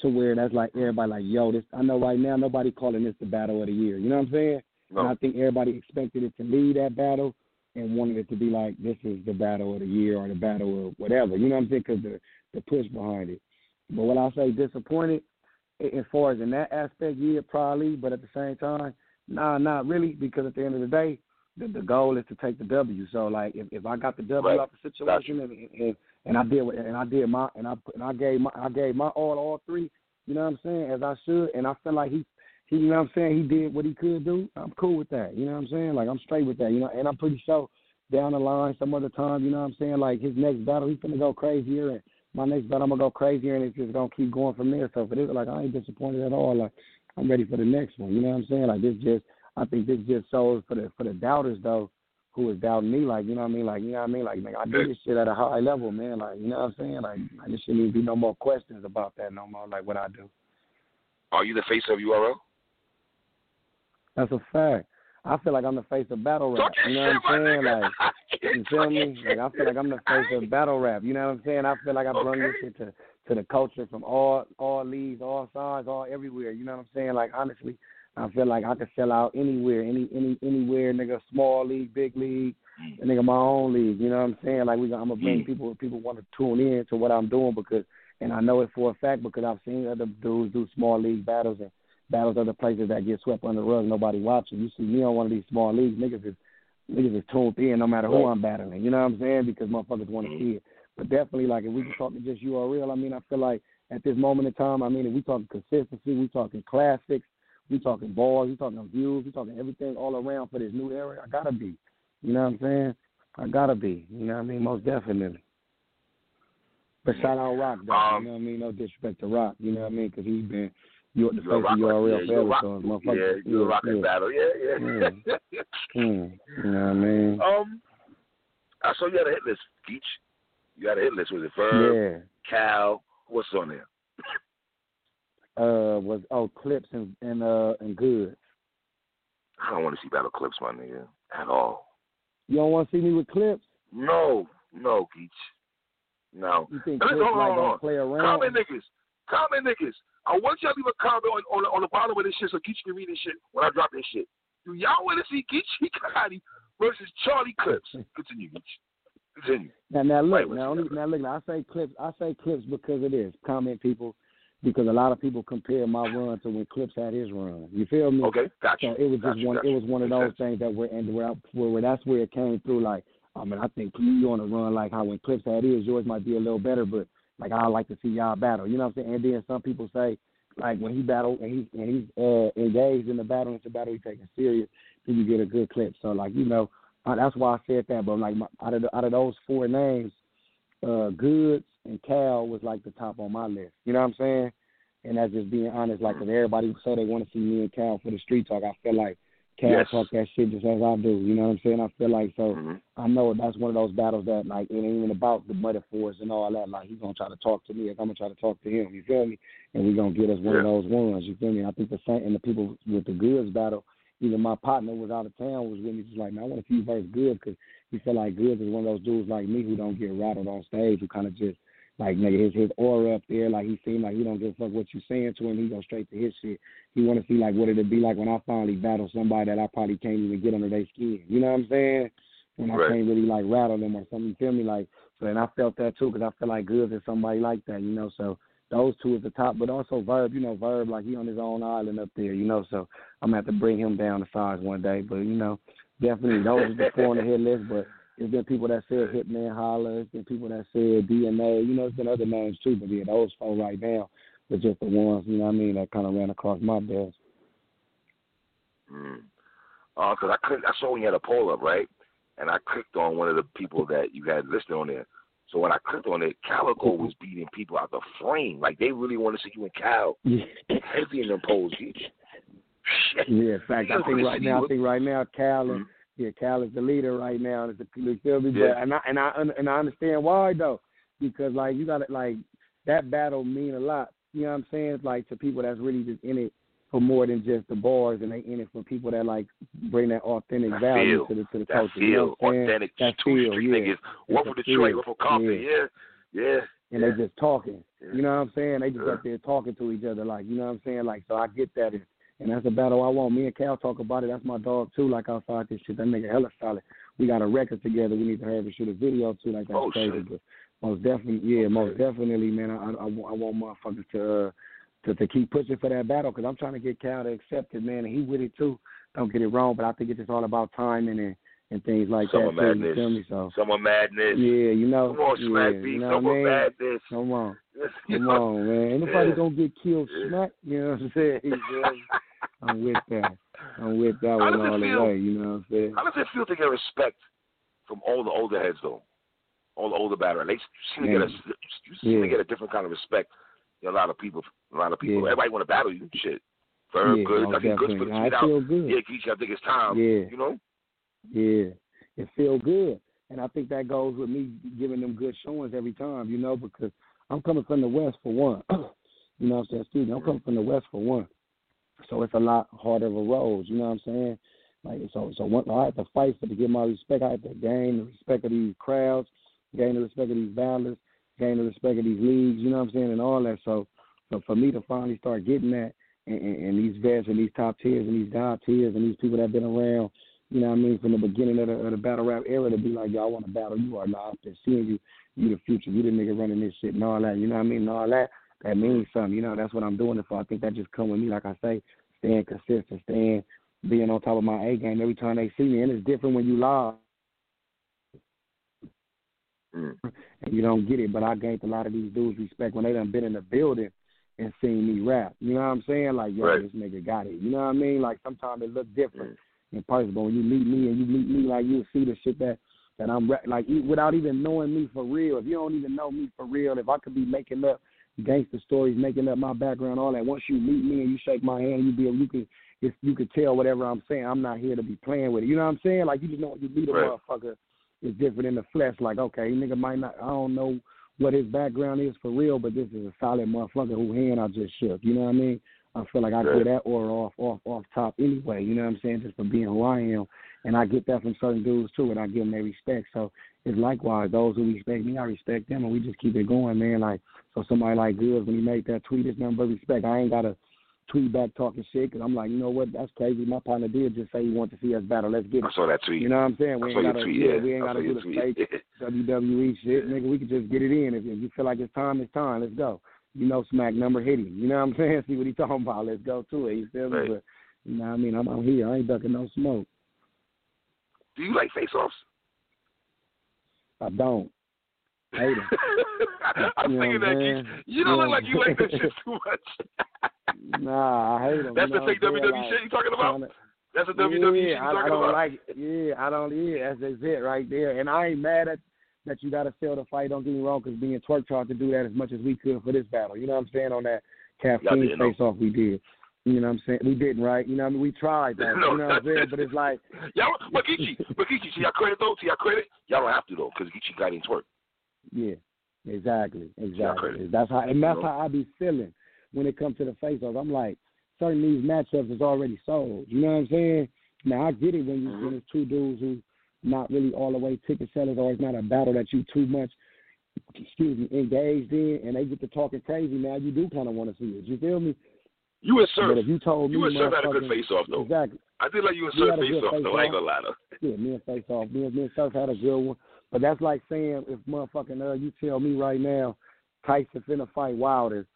To where that's like everybody like, yo, this. I know right now nobody calling this the battle of the year. You know what I'm saying? And I think everybody expected it to lead that battle and wanted it to be like this is the battle of the year or the battle of whatever. You know what I'm saying? Because the the push behind it. But when I say disappointed, as far as in that aspect, yeah, probably. But at the same time, nah, not really. Because at the end of the day, the, the goal is to take the W. So like, if, if I got the W Right. out the situation and, and and I did and I did my and I and I gave my I gave my all all three. You know what I'm saying? As I should, and I feel like he he, you know what I'm saying? He did what he could do. I'm cool with that. You know what I'm saying? Like I'm straight with that. You know, and I'm pretty sure down the line, some other time, you know what I'm saying? Like his next battle, he's gonna go crazier, and my next battle, I'm gonna go crazier, and it's just gonna keep going from there. So for this, like I ain't disappointed at all. Like I'm ready for the next one. You know what I'm saying? Like this just I think this just shows for the for the doubters though, who is doubting me, like, you know what I mean? Like, you know what I mean? Like, man, I do this shit at a high level, man. Like, you know what I'm saying? Like, like there shouldn't even be no more questions about that no more, like what I do. Are you the face of URL? That's a fact. I feel like I'm the face of battle rap. You know what I'm saying? Like, you feel me? Like I feel like I'm the face of battle rap. You know what I'm saying? I feel like I bring this shit to to the culture from all all leagues, all sides, all everywhere. You know what I'm saying? Like honestly, I feel like I could sell out anywhere, any any anywhere, nigga, small league, big league, nigga, my own league. You know what I'm saying? Like we, I'm gonna bring people people want to tune in to what I'm doing because, and I know it for a fact because I've seen other dudes do small league battles and battles other places that get swept under the rug, nobody watching. You see me on one of these small leagues, niggas is niggas is tuned in no matter who I'm battling. You know what I'm saying? Because motherfuckers want to see it. But definitely, like if we can talk to just URL, I mean, I feel like at this moment in time, I mean, if we talking consistency, we talking classics, we talking balls, we talking views, we talking everything all around for this new era. I gotta be. You know what I'm saying? I gotta be. You know what I mean? Most definitely. But shout out Roc, though. Um, you know what I mean? No disrespect to Roc. You know what I mean? Because he's been you the face of URL yeah, so motherfucker. Yeah, you're yeah, rocking yeah. battle. Yeah, yeah. yeah. mm, you know what I mean? Um, I saw you had a hit list, Geech. You had a hit list. Was it Verb, yeah. Cal? What's on there? uh, was oh clips and and uh and Goodz. I don't want to see battle clips, my nigga, at all. You don't want to see me with clips? No, no, Geech. No. You think Clips hold on, hold on. play around? Comment niggas. Comment niggas. I want y'all to leave a comment on, on, on the bottom of this shit so Geech can read this shit when I drop this shit. Do y'all want to see Geechi Gotti versus Charlie Clips? Continue, Geech. Continue. Now, now look, now, only, now look. Now, I say Clips. I say Clips because it is. Comment people, because a lot of people compare my run to when Clips had his run. You feel me? Okay, gotcha. So it was just gotcha, one. Gotcha. It was one of those things that were and where, where that's where it came through. Like, I mean, I think you on a run like how when Clips had his, yours might be a little better, but like I like to see y'all battle. You know what I'm saying? And then some people say like when he battled and he and he's uh, engaged in the battle, it's a battle he's taking serious. Then you get a good clip. So like you know, uh, that's why I said that. But like my, out of the, out of those four names, uh, Goodz and Cal was like the top on my list. You know what I'm saying? And that's just being honest. Like, if everybody say they want to see me and Cal for the street talk, I feel like Cal yes. talk that shit just as I do. You know what I'm saying? I feel like so. Mm-hmm. I know that's one of those battles that like it ain't even about the metaphors and all that. Like he's gonna try to talk to me, if I'm gonna try to talk to him. You feel me? And we're gonna get us one yeah. of those ones. You feel me? I think the same and the people with the goods battle. Even my partner was out of town was really just like, man, I want to see you versus Goodz because he feel like Goodz is one of those dudes like me who don't get rattled on stage, who kind of just like nigga his his aura up there, like he seemed like he don't give a fuck what you saying to him. He go straight to his shit. He want to see like what it'd be like when I finally battle somebody that I probably can't even get under their skin. You know what I'm saying? When I can't really like rattle them or something. You feel me? Like so, and I felt that too because I feel like Goodz is somebody like that. You know, so those two is the top, but also Verb. You know, Verb like he on his own island up there. You know, so I'm gonna have to bring him down to size one day. But you know, definitely those are the four on the hit list. But there's been people that said Hitman Holla. There's been people that said DNA. You know, there's been other names too, but yeah, those four right now are just the ones. You know what I mean? That kind of ran across my desk. Mm. Uh, cause I clicked, I saw when you had a poll up, right? And I clicked on one of the people that you had listed on there. So when I clicked on it, Calicoe was beating people out the frame. Like they really want to see you and Cal heavy in them polls. Shit. Yeah, in fact, I think right now, I think right now, Cal and mm-hmm. Yeah, Cal is the leader right now. It's you feel me? Yeah. But and I and I and I understand why though, because like you got to like that battle mean a lot. You know what I'm saying? It's like to people that's really just in it for more than just the bars, and they in it for people that like bring that authentic value to the to the that culture. Feel, you know what authentic, that two feel, street yeah. niggas, It's one from Detroit, feel. one from Compton, yeah, yeah, and yeah. they just talking. Yeah. You know what I'm saying? They just Yeah. up there talking to each other, like you know what I'm saying. Like so, I get that, and, and that's a battle I want. Me and Cal talk about it. That's my dog too. Like outside this shit, that nigga hella solid. We got a record together. We need to have and shoot a video too. Like that's Oh, crazy. shit. But most definitely, yeah, Okay. most definitely, man. I, I, I want motherfuckers to. Uh, to, to keep pushing for that battle because I'm trying to get Cal to accept it, man, and he with it too. Don't get it wrong, but I think it's just all about timing and and things like Summer that. Too, you madness. feel me? So Summer madness. yeah, you know, Come on, yeah, Smack you know Summer madness. Come on, come on, man. Ain't nobody Yeah. gonna get killed, Yeah. smack. You know what I'm saying? You feel me? I'm with that. I'm with that one all the feel? way. You know what I'm saying? How does it feel to get respect from all the older heads, though? All the older battlers. They seem to get a, you seem to get a different kind of respect. than A lot of people, a lot of people. Yeah. Everybody want to battle you. Shit. Very yeah, good. most I think good for the I feel out. good. Yeah, Geechi, I think it's time. Yeah. You know? Yeah, it feel good, and I think that goes with me giving them good showings every time. You know, because I'm coming from the west for one. you know what I'm saying? Excuse me, I'm coming from the west for one, so it's a lot harder of a road. You know what I'm saying? Like so, so one, I have to fight for to get my respect. I have to gain the respect of these crowds, gain the respect of these battlers, gain the respect of these leagues. You know what I'm saying, and all that. So, so for me to finally start getting that, and, and, and these vets and these top tiers and these god tiers and these people that have been around you know what I mean, from the beginning of the, of the battle rap era to be like, y'all want to battle, you are not just seeing you, you the future, you the nigga running this shit and all that, you know what I mean, and all that, that means something, you know, that's what I'm doing it for. I think that just come with me, like I say, staying consistent, staying, being on top of my A game every time they see me, and it's different when you live. Mm. And you don't get it, but I gained a lot of these dudes respect when they done been in the building and seen me rap. You know what I'm saying? Like, yo, Right. this nigga got it. You know what I mean? Like sometimes it look different Mm. in person. But when you meet me and you meet me, like you see the shit that that I'm like without even knowing me for real. If you don't even know me for real, if I could be making up gangster stories, making up my background, all that. Once you meet me and you shake my hand, you be able, you can if you could tell whatever I'm saying. I'm not here to be playing with it. You know what I'm saying? Like you just know when you meet a Right. motherfucker, it's different in the flesh. Like okay, nigga might not. I don't know what his background is for real, but this is a solid motherfucker who hand I just shook. You know what I mean? I feel like I Right. get that aura off off off top anyway. You know what I'm saying? Just for being who I am, and I get that from certain dudes too, and I give them their respect. So it's likewise those who respect me, I respect them, and we just keep it going, man. Like so, somebody like Goodz when he made that tweet, it's nothing but respect. I ain't gotta tweet back talking shit because I'm like, you know what? That's crazy. My partner did just say he wanted to see us battle. Let's get I saw that tweet. You know what I'm saying? We ain't gotta, tweet, yeah, we ain't gotta saw do the fake WWE shit, nigga. We could just get it in. If, if you feel like it's time, it's time. Let's go. You know, smack number hit him. You know what I'm saying? See what he talking about. Let's go to it. You feel me? Right. But you know what I mean? I'm, I'm here. I ain't ducking no smoke. Do you like face-offs? I don't. Hate 'em. I'm You thinking that? Geechi, you don't Yeah. look like you like that shit too much. Nah, I hate them. That's you the fake what I'm saying? WWE Like, shit you talking about? That's the WWE shit you yeah, I, talking I don't about? like. Yeah, I don't. Yeah, that's, that's it right there. And I ain't mad at that you got to sell the fight. Don't get me wrong, because being Twork tried to do that as much as we could for this battle. You know what I'm saying on that caffeine face off we did. You know what I'm saying? We didn't, right? You know what I mean? We tried that. No, you know what I'm saying? But it's like, Y'all, but Geechi, but Geechi, to y'all credit though, to y'all credit, y'all don't have to though, because Geechi got into work. Yeah, exactly, exactly. That's how, and that's how I be feeling when it comes to the face off. I'm like, certain these matchups is already sold. You know what I'm saying? Now I get it when you Mhm. when it's two dudes who not really all the way ticket sellers, or it's not a battle that you too much, excuse me, engaged in, and they get to talking crazy. Now you do kind of want to see it. You feel me? You and Surf, But if you told me, you and Surf had a good face-off though. Exactly. I did like you and Surf had a good face-off though. I ain't gonna lie though. Yeah, me and face off. Me and, me and Surf had a good one. But that's like saying if motherfucking uh, you tell me right now, Tyson finna fight Wilder.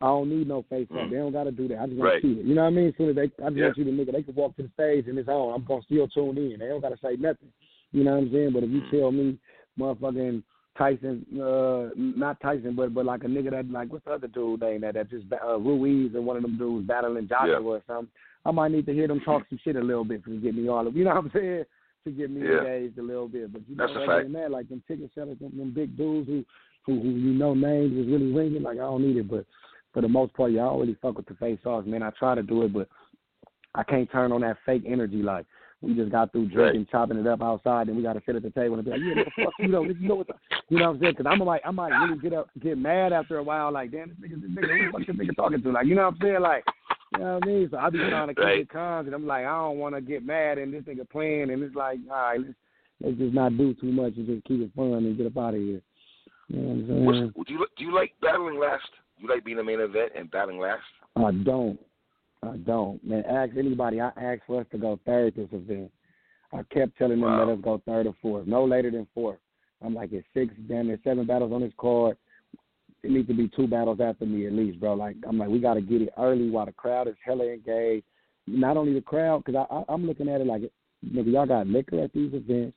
I don't need no face. Mm. They don't got to do that. I just want Right. to see it. You know what I mean? As soon as they, I just Yeah. want you to nigga, they can walk to the stage and it's on. I'm gonna still tune in. They don't got to say nothing. You know what I'm saying? But if you Mm. tell me, motherfucking Tyson, uh, not Tyson, but but like a nigga that like what's the other dude name that that just uh, Ruiz and one of them dudes battling Joshua Yeah. or something. I might need to hear them talk some shit a little bit to get me all of you know what I'm saying to get me Yeah. engaged a little bit. But you know, That's a other fact. than that, like them ticket sellers, them, them big dudes who, who who you know names is really ringing. Like I don't need it, but for the most part, y'all really fuck with the face offs, man. I try to do it, but I can't turn on that fake energy. Like we just got through drinking, chopping it up outside, and we got to sit at the table and be like, yeah, what the fuck, you know, you know what, the, you know what I'm saying? Because I'm like, I might really get up, get mad after a while. Like, damn, this nigga, this nigga, who the fuck this nigga talking to? Like, you know what I'm saying? Like. You know what I mean? So I be trying to keep Right. it calm, and I'm like, I don't want to get mad, and this nigga playing, and it's like, all right, let's, let's just not do too much and just keep it fun and get up out of here. You know what I'm saying? What's, do you do you like battling last? You like being a main event and battling last? I don't. I don't. Man, ask anybody. I asked for us to go third this event. I kept telling them Wow. let us go third or fourth, no later than fourth. I'm like, it's six, damn, there's seven battles on this card. It needs to be two battles after me at least, bro. Like, I'm like, we got to get it early while the crowd is hella engaged. Not only the crowd, because I, I, I'm looking at it like, nigga, y'all got liquor at these events.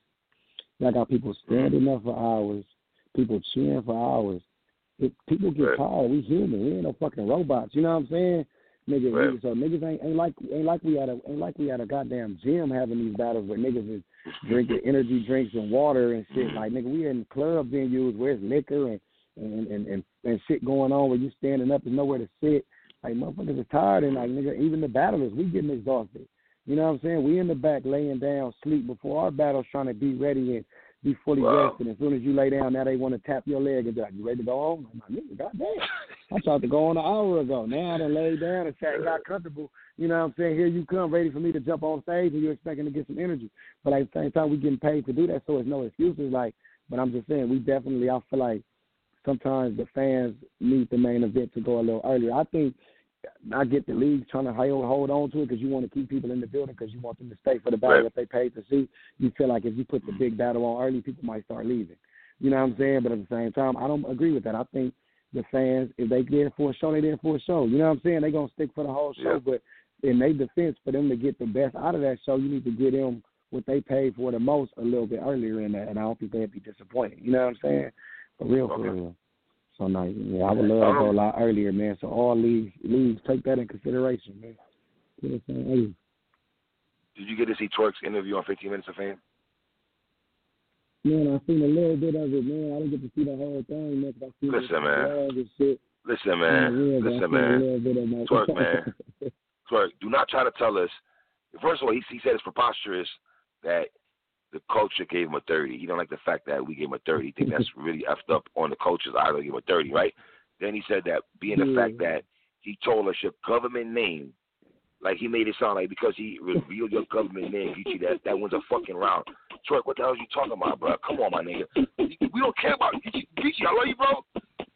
Y'all got people standing up for hours, people cheering for hours. It, people get Right. tired. We human. We ain't no fucking robots. You know what I'm saying? Nigga, Right. so niggas ain't, ain't like ain't like we had a ain't like we had a goddamn gym having these battles where niggas is drinking energy drinks and water and shit. Like nigga, we in club venues where it's liquor and and and and, and shit going on where you standing up, there's nowhere to sit. Like motherfuckers are tired and like nigga, even the battlers, we getting exhausted. You know what I'm saying? We in the back laying down, sleep before our battle's trying to be ready and be fully wow. rested. As soon as you lay down, now they want to tap your leg and be like, "You ready to go home?" I'm like, "Nigga, goddamn, I tried to go on an hour ago. Now I done laid down and sat and got comfortable. You know what I'm saying? Here you come, ready for me to jump on stage, and you're expecting to get some energy. But at the same time, we getting paid to do that, so it's no excuses. Like, but I'm just saying, we definitely, I feel like sometimes the fans need the main event to go a little earlier. I think I get the league trying to hold, hold on to it because you want to keep people in the building because you want them to stay for the battle right. that they paid to see. You feel like if you put the mm-hmm. big battle on early, people might start leaving. You know what I'm saying? But at the same time, I don't agree with that. I think the fans, if they there for a show, they there for a show. You know what I'm saying? They're gonna stick for the whole show. Yeah. But in their defense, for them to get the best out of that show, you need to get them what they paid for the most a little bit earlier in that, and I don't think they'd be disappointed. You know what I'm mm-hmm. saying? For real, for Okay. real. So no, yeah, I would love to go a um, lot earlier, man. So all leagues leagues take that in consideration, man. You know what I'm saying? Did you get to see Twork's interview on 15 Minutes of Fame? Man, I seen a little bit of it, man. I didn't get to see the whole thing, man. I seen Listen, man. shit. Listen, man. Yeah, Listen, man. A little bit of my... Twork, man. Twork, do not try to tell us. First of all, he, he said it's preposterous that the culture gave him a 30. He don't like the fact that we gave him a 30. He think that's really effed up on the coaches. I gave him a 30, right? Then he said that being the Yeah. fact that he told us your government name, like he made it sound like because he revealed your government name, Geechi, that that wins a fucking round. Troy, what the hell are you talking about, bro? Come on, my nigga. We don't care about Geechi. Geechi, I love you, bro.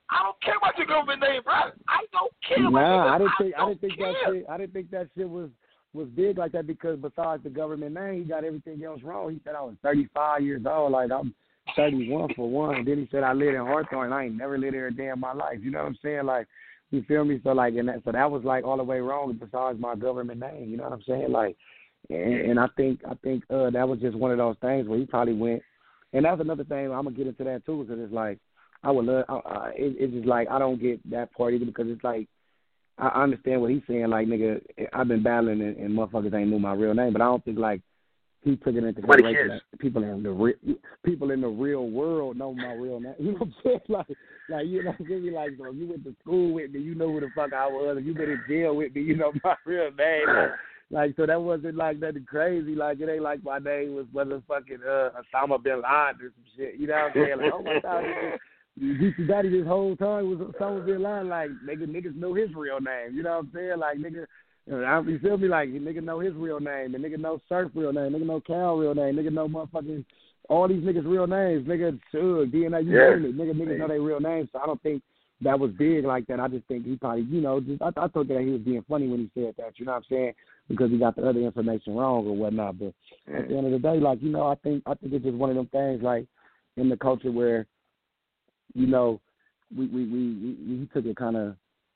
I don't care about your government name, bro. I don't care. Nah. I didn't think I don't didn't think care. that shit I didn't think that shit was was big like that because besides the government name, he got everything else wrong. He said I was 35 years old, like I'm 31 for one. And then he said I lived in Hawthorne. I ain't never lived there a day in my life. You know what I'm saying? Like, you feel me? So like, and that, so that was like all the way wrong. Besides my government name, you know what I'm saying? Like, and, and I think I think uh that was just one of those things where he probably went. And that's another thing I'm gonna get into that too, because it's like I would love. I, I, it, it's just like I don't get that part either because it's like I understand what he's saying. Like nigga, I've been battling and, and motherfuckers ain't knew my real name, but I don't think like he took it into consideration. People in the re- people in the real world know my real name. You know what I'm saying? Like, like you know, what I'm saying? like so if you went to school with me, you know who the fuck I was. If you been in jail with me, you know my real name. Like, like so that wasn't like nothing crazy. Like it ain't like my name was motherfucking uh, Osama bin Laden or some shit. You know what I'm saying? Like oh my god. Geechi Gotti this whole time was bin Laden. Like nigga, niggas know his real name. You know what I'm saying? Like nigga, you, I- you feel me? Like nigga know his real name, and nigga know Surf real name, nigga know Cal real name, nigga know motherfucking all these niggas real names, nigga Suge, DNA, you Yeah. name it, nigga niggas know their real names. So I don't think that was big like that. I just think he probably, you know, just I, I thought that he was being funny when he said that. You know what I'm saying? Because he got the other information wrong or whatnot. But at the end of the day, like you know, I think I think it's just one of them things like in the culture where, you know, we we we, we he took it kind of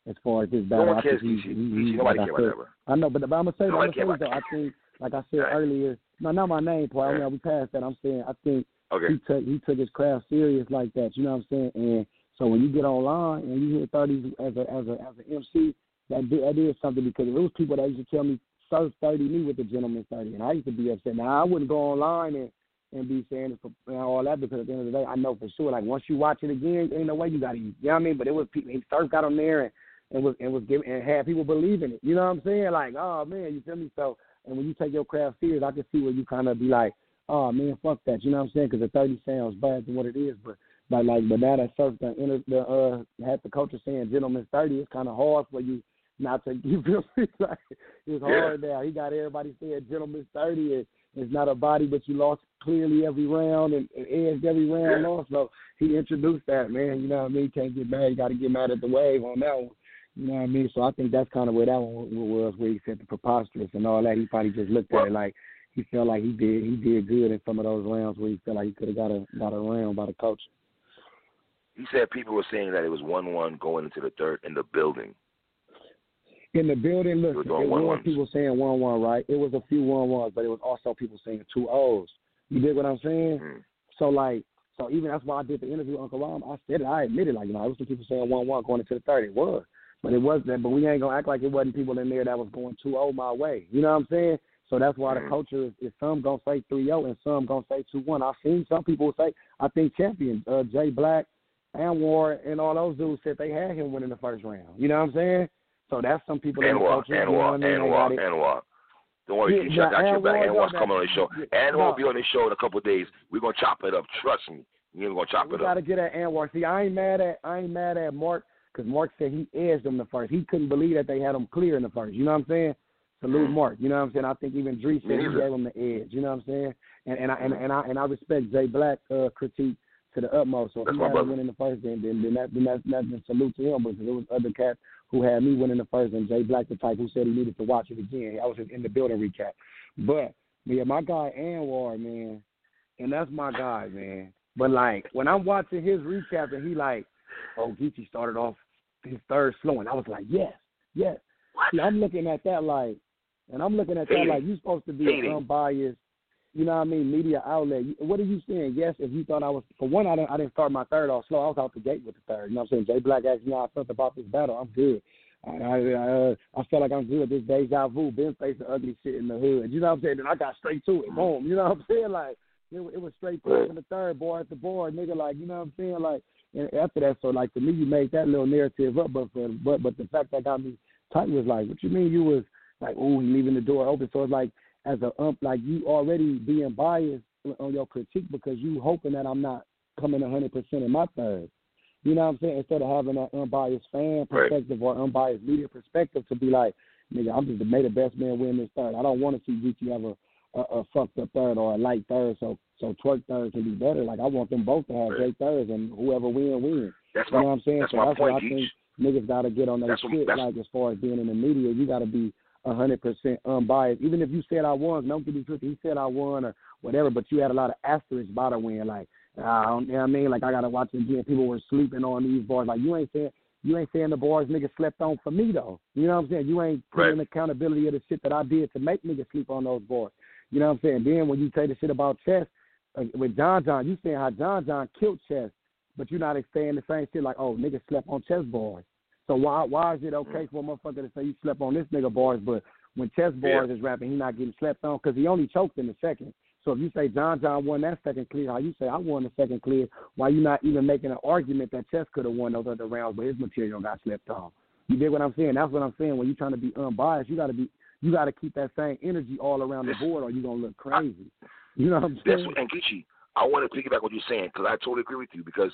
as far as this No battle. one cares, he- he- he- Nobody like cares I about that. I know, but, but I'm gonna say, I'm gonna say though. I think, like I said Right. earlier, no, not my name, Paul. I Right. mean, we passed that. I'm saying, I think Okay. he took he took his craft serious like that. You know what I'm saying? And so when you get online and you hear thirties as a as a as an MC, that do- that is something because it was people that used to tell me Surf thirty me with the gentleman thirty, and I used to be upset. Now I wouldn't go online and and be saying it for you know, all that because at the end of the day, I know for sure. Like once you watch it again, ain't no way you got to. You know what I mean? But it was people. He Surf got on there and and was and was giving and had people believing it. You know what I'm saying? Like oh man, you feel me? So and when you take your craft serious, I can see where you kind of be like oh man, fuck that. You know what I'm saying? Because the 30 sounds bad than what it is, but but like but now that surf the inter, the uh had the culture saying gentleman's 30, it's kind of hard for you not to you feel me? like it's hard now. He got everybody saying gentleman's 30 and it's not a body, but you lost clearly every round and, and edged every round Yeah. lost. So he introduced that man. You know what I mean? Can't get mad. You got to get mad at the wave on that one. You know what I mean? So I think that's kind of where that one was, where he said the preposterous and all that. He probably just looked at it like he felt like he did he did good in some of those rounds where he felt like he could have got a got a round by the coach. He said people were saying that it was one one going into the third in the building. In the building, was it was people saying one one, right? It was a few one ones, but it was also people saying two O's. You dig what I'm saying? Mm. So like, so even that's why I did the interview, with Uncle Rom. I said it. I admitted, like, you know, it was some people saying one one going into the third. It was, but it was that. But we ain't gonna act like it wasn't people in there that was going two O my way. You know what I'm saying? So that's why the Mhm. culture is, is some gonna say three zero and some gonna say two one. I've seen some people say I think champion uh, Jay Black and War and all those dudes said they had him winning the first round. You know what I'm saying? So that's some people Anwar, in the culture. Anwar, you know what I mean? Anwar, They got. Anwar. Don't worry, Yeah, yeah, got your back. Anwar's coming on the show. Anwar no. will be on the show in a couple of days. We're gonna chop it up. Trust me. We're gonna chop We it gotta get at Anwar. See, I ain't mad at I ain't mad at Mark because Mark said he edged them the first. He couldn't believe that they had him clear in the first. You know what I'm saying? Salute Mhm. Mark. You know what I'm saying? I think even Dree said he gave him the edge. You know what I'm saying? And and I and, and I and I respect Jay Black uh, critique to the utmost. So if That's he had win in the first, then then then that then that's that's a salute to him because there was other cats who had me winning the first, and Jay Black the type who said he needed to watch it again. I was in the building recap, but yeah, my guy Anwar, man, and that's my guy, man. But like when I'm watching his recap and he like, oh, Geechi started off his third slowing. I was like, yes, yes. See, I'm looking at that like, and I'm looking at that like you're supposed to be an unbiased, you know what I mean, media outlet. What are you saying? Yes, if you thought I was for one, I didn't, I didn't start my third off slow. I was out the gate with the third. You know what I'm saying? Jay Black asked me how I felt about this battle. I'm good. I I, I, uh, I felt like I'm good. This deja vu, been facing ugly shit in the hood. You know what I'm saying? Then I got straight to it. Boom. You know what I'm saying? Like it, it was straight to it from the third boy at the board, nigga. Like you know what I'm saying? Like and after that, so like to me, you made that little narrative up, but for but but the fact that got me tight was like, what you mean you was like, oh, leaving the door open? So it's like as a ump, like you already being biased on your critique because you hoping that I'm not coming 100 percent in my third. You know what I'm saying? Instead of having that unbiased fan Right. perspective or unbiased media perspective to be like, nigga, I'm just the may the best man win this third. I don't want to see Geechi have a, a, a fucked up third or a light third, so so Twork third can be better. Like I want them both to have Right. great thirds, and whoever win win. That's You know my what I'm saying? that's so my that's point, what I Geach. think niggas got to get on That's what- shit. that's- Like as far as being in the media, you got to be hundred percent unbiased. Even if you said I won, don't get me twisted. He said I won or whatever, but you had a lot of asterisks by the win. Like I don't, you know what I mean? Like I got to watch it again. People were sleeping on these bars. Like you ain't saying. You ain't saying the bars niggas slept on for me though. You know what I'm saying? You ain't putting Right. accountability of the shit that I did to make niggas sleep on those bars. You know what I'm saying? Then when you say the shit about chess uh, with John John, you saying how John John killed chess, but you're not saying the same shit like, oh, niggas slept on chess bars. So why why is it okay mm. for a motherfucker to say you slept on this nigga bars, but when chess bars is rapping, he not getting slept on because he only choked in the second. So if you say John John won that second clear, how you say I won the second clear, why you not even making an argument that chess could have won those other rounds, but his material got slept on? You dig what I'm saying? That's what I'm saying. When you're trying to be unbiased, you got to be you got to keep that same energy all around the board, or you're gonna look crazy. You know what I'm saying? That's what, and Geechi, I want to piggyback what you're saying because I totally agree with you because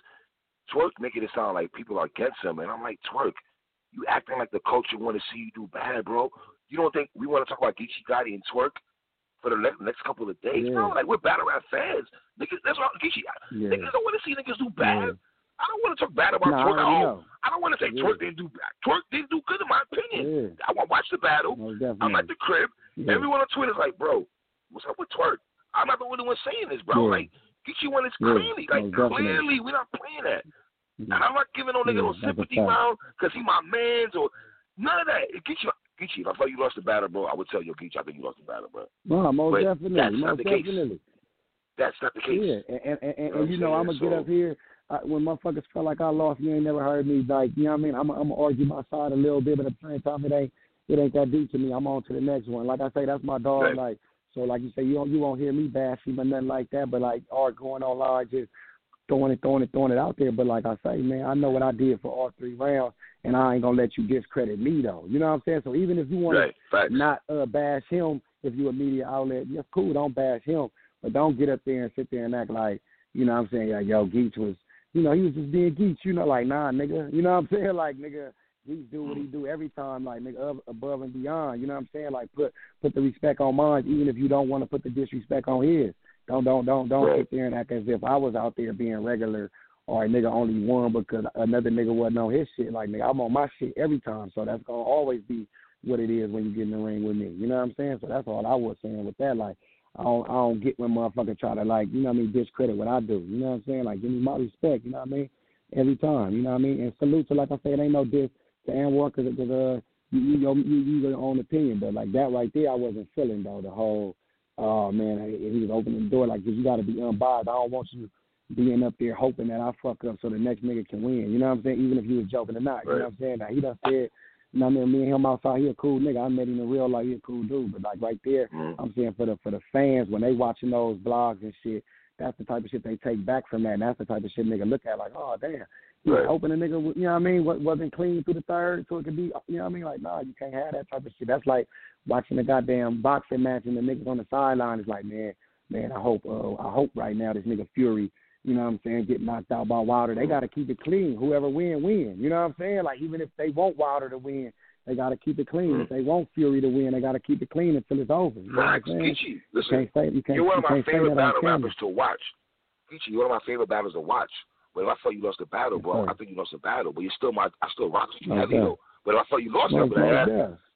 Twork making it sound like people are against him, and I'm like Twork, you acting like the culture want to see you do bad, bro. You don't think we want to talk about Geechi Gotti and Twork for the next, next couple of days, bro? Like we're battle rap fans, niggas. That's what Geechi. Yeah. Niggas don't want to see niggas do bad. Yeah. I don't want to talk bad about Nah, Twork. Oh, know. I don't want to say Yeah. Twork didn't do bad. Twork didn't do good in my opinion. Yeah. I want to watch the battle. Most definitely. I'm at the crib. Yeah. Everyone on Twitter's like, bro, what's up with Twork? I'm not the only one saying this, bro. Yeah. Like, get you one that's Yeah, clearly, like, oh, definitely. clearly, we're not playing that. Yeah. And I'm not giving no nigga Yeah, no sympathy round because he my man's or none of that. It gets you, get you. If I thought you lost the battle, bro, I would tell you, Geech, I think you lost the battle, bro. No, most But definitely, that's not most the case. definitely. That's not the case. Yeah, and and, and, and, you know I'm gonna get up here I, when motherfuckers felt like I lost. You ain't never heard me like you know what I mean. I'm I'm gonna argue my side a little bit, but at the same time it ain't it ain't that deep to me. I'm on to the next one. Like I say, that's my dog. Right. Like so, like you say, you don't you won't hear me bash him or nothing like that. But like art going online, just throwing it, throwing it, throwing it out there. But like I say, man, I know what I did for all three rounds, and I ain't gonna let you discredit me though. You know what I'm saying? So even if you want right. to not uh, bash him, if you a media outlet, yes, cool, don't bash him, but don't get up there and sit there and act like you know what I'm saying, like, yo, Geach was, you know, he was just being Geach, you know, like, nah, nigga, you know what I'm saying, like, nigga, Geach do what he mm-hmm. do every time, like, nigga, above and beyond, you know what I'm saying, like, put put the respect on mine, even if you don't want to put the disrespect on his. Don't don't don't don't Right. sit there and act as if I was out there being regular or a nigga only one because another nigga wasn't on his shit. Like nigga, I'm on my shit every time, so that's gonna always be what it is when you get in the ring with me. You know what I'm saying? So that's all I was saying with that. Like I don't I don't get when motherfuckers try to like you know what I mean discredit what I do. You know what I'm saying? Like give me my respect. You know what I mean? Every time. You know what I mean? And salute to like I said, ain't no diss to Anwar because uh you you your you, you your own opinion, but like that right there, I wasn't feeling though the whole. Oh man, he he was opening the door like you got to be unbiased. I don't want you being up there hoping that I fuck up so the next nigga can win. You know what I'm saying? Even if you was joking or not. You know what I'm saying? Now he done said, you know what I mean? Me and him outside, he a cool nigga. I met him in real life, he a cool dude. But like right there, Mhm. I'm saying for the for the fans when they watching those blogs and shit, that's the type of shit they take back from that. And that's the type of shit nigga look at like, oh damn, You right. hoping a nigga, you know what I mean, wasn't clean through the third, so it could be, you know what I mean? Like, nah, you can't have that type of shit. That's like watching a goddamn boxing match and the niggas on the sideline is like, man, man, I hope, uh, I hope right now this nigga Fury, you know what I'm saying, get knocked out by Wilder. They got to keep it clean. Whoever win, win. You know what I'm saying? Like even if they want Wilder to win, they got to keep it clean. Mm. If they want Fury to win, they got to keep it clean until it's over. You know right, what I'm saying? Geechi, listen, you can't say, you can't, you're one of my favorite battle rappers to watch. Geechi, you're one of my favorite battles to watch. But if I thought you lost the battle, bro, I think you lost the battle. But you're still my, I still rock with you okay. heavy though. But if I thought you lost it, but I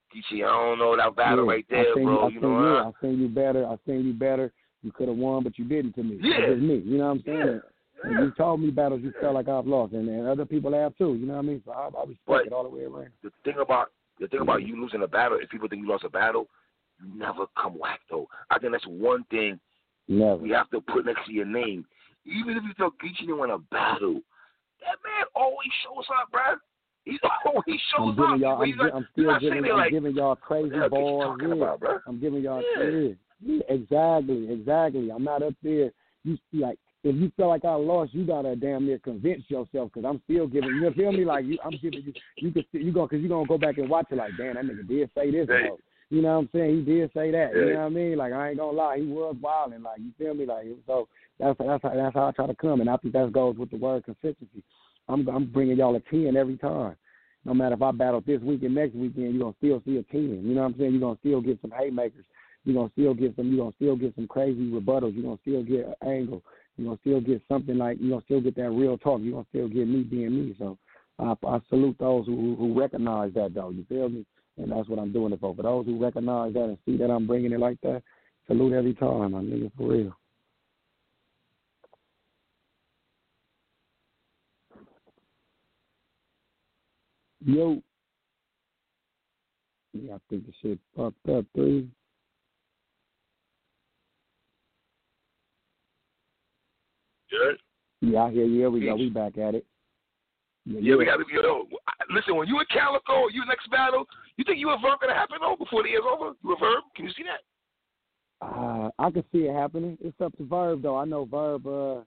Geechi, I don't know that battle yeah, right there, I bro. You, you know, you, I, seen you better. I seen you better. You could have won, but you didn't to me. Yeah. It's me. You know what I'm saying? Yeah. And you told me battles you felt like I've lost, and, and other people have too. You know what I mean? So I, I respect but it all the way around. The thing about the thing about you losing a battle, if people think you lost a battle, you never come whack though. I think that's one thing Never. we have to put next to your name. Even if you thought Geechi didn't win a battle, that man always shows up, bro. He always shows I'm giving up. y'all. I'm, not, I'm still giving. I'm like, giving y'all crazy what the hell balls. Yeah. about, bro? I'm giving y'all. Yeah. Yeah. yeah. Exactly. Exactly. I'm not up there. You see, like if you feel like I lost, you gotta damn near convince yourself because I'm still giving. You feel me? Like you, I'm giving you. You can you go because you gonna go back and watch it. Like damn, that nigga did say this. Hey. You know what I'm saying? He did say that. You know what I mean? Like I ain't gonna lie, he was wilding. Like you feel me? Like so that's that's how that's how I try to come, and I think that goes with the word consistency. I'm I'm bringing y'all a ten every time. No matter if I battle this weekend, next weekend, you're gonna still see a ten. You know what I'm saying? You're gonna still get some haymakers. You're gonna still get some. You're gonna still get some crazy rebuttals. You're gonna still get an angle. You're gonna still get something like you're gonna still get that real talk. You're gonna still get me being me. So I, I salute those who who recognize that though. You feel me? And that's what I'm doing it for. For those who recognize that and see that I'm bringing it like that, salute every time, my nigga, for real. Yo. Yeah, I think the shit fucked up, three. Yeah, Yeah, I hear you. Here we go. We back at it. yeah, we got to. You know, listen, when you in Calicoe, you next battle, you think Verb gonna happen though before the year's over? Verb? Can you see that? Uh, I can see it happening. It's up to Verb though. I know Verb. Uh,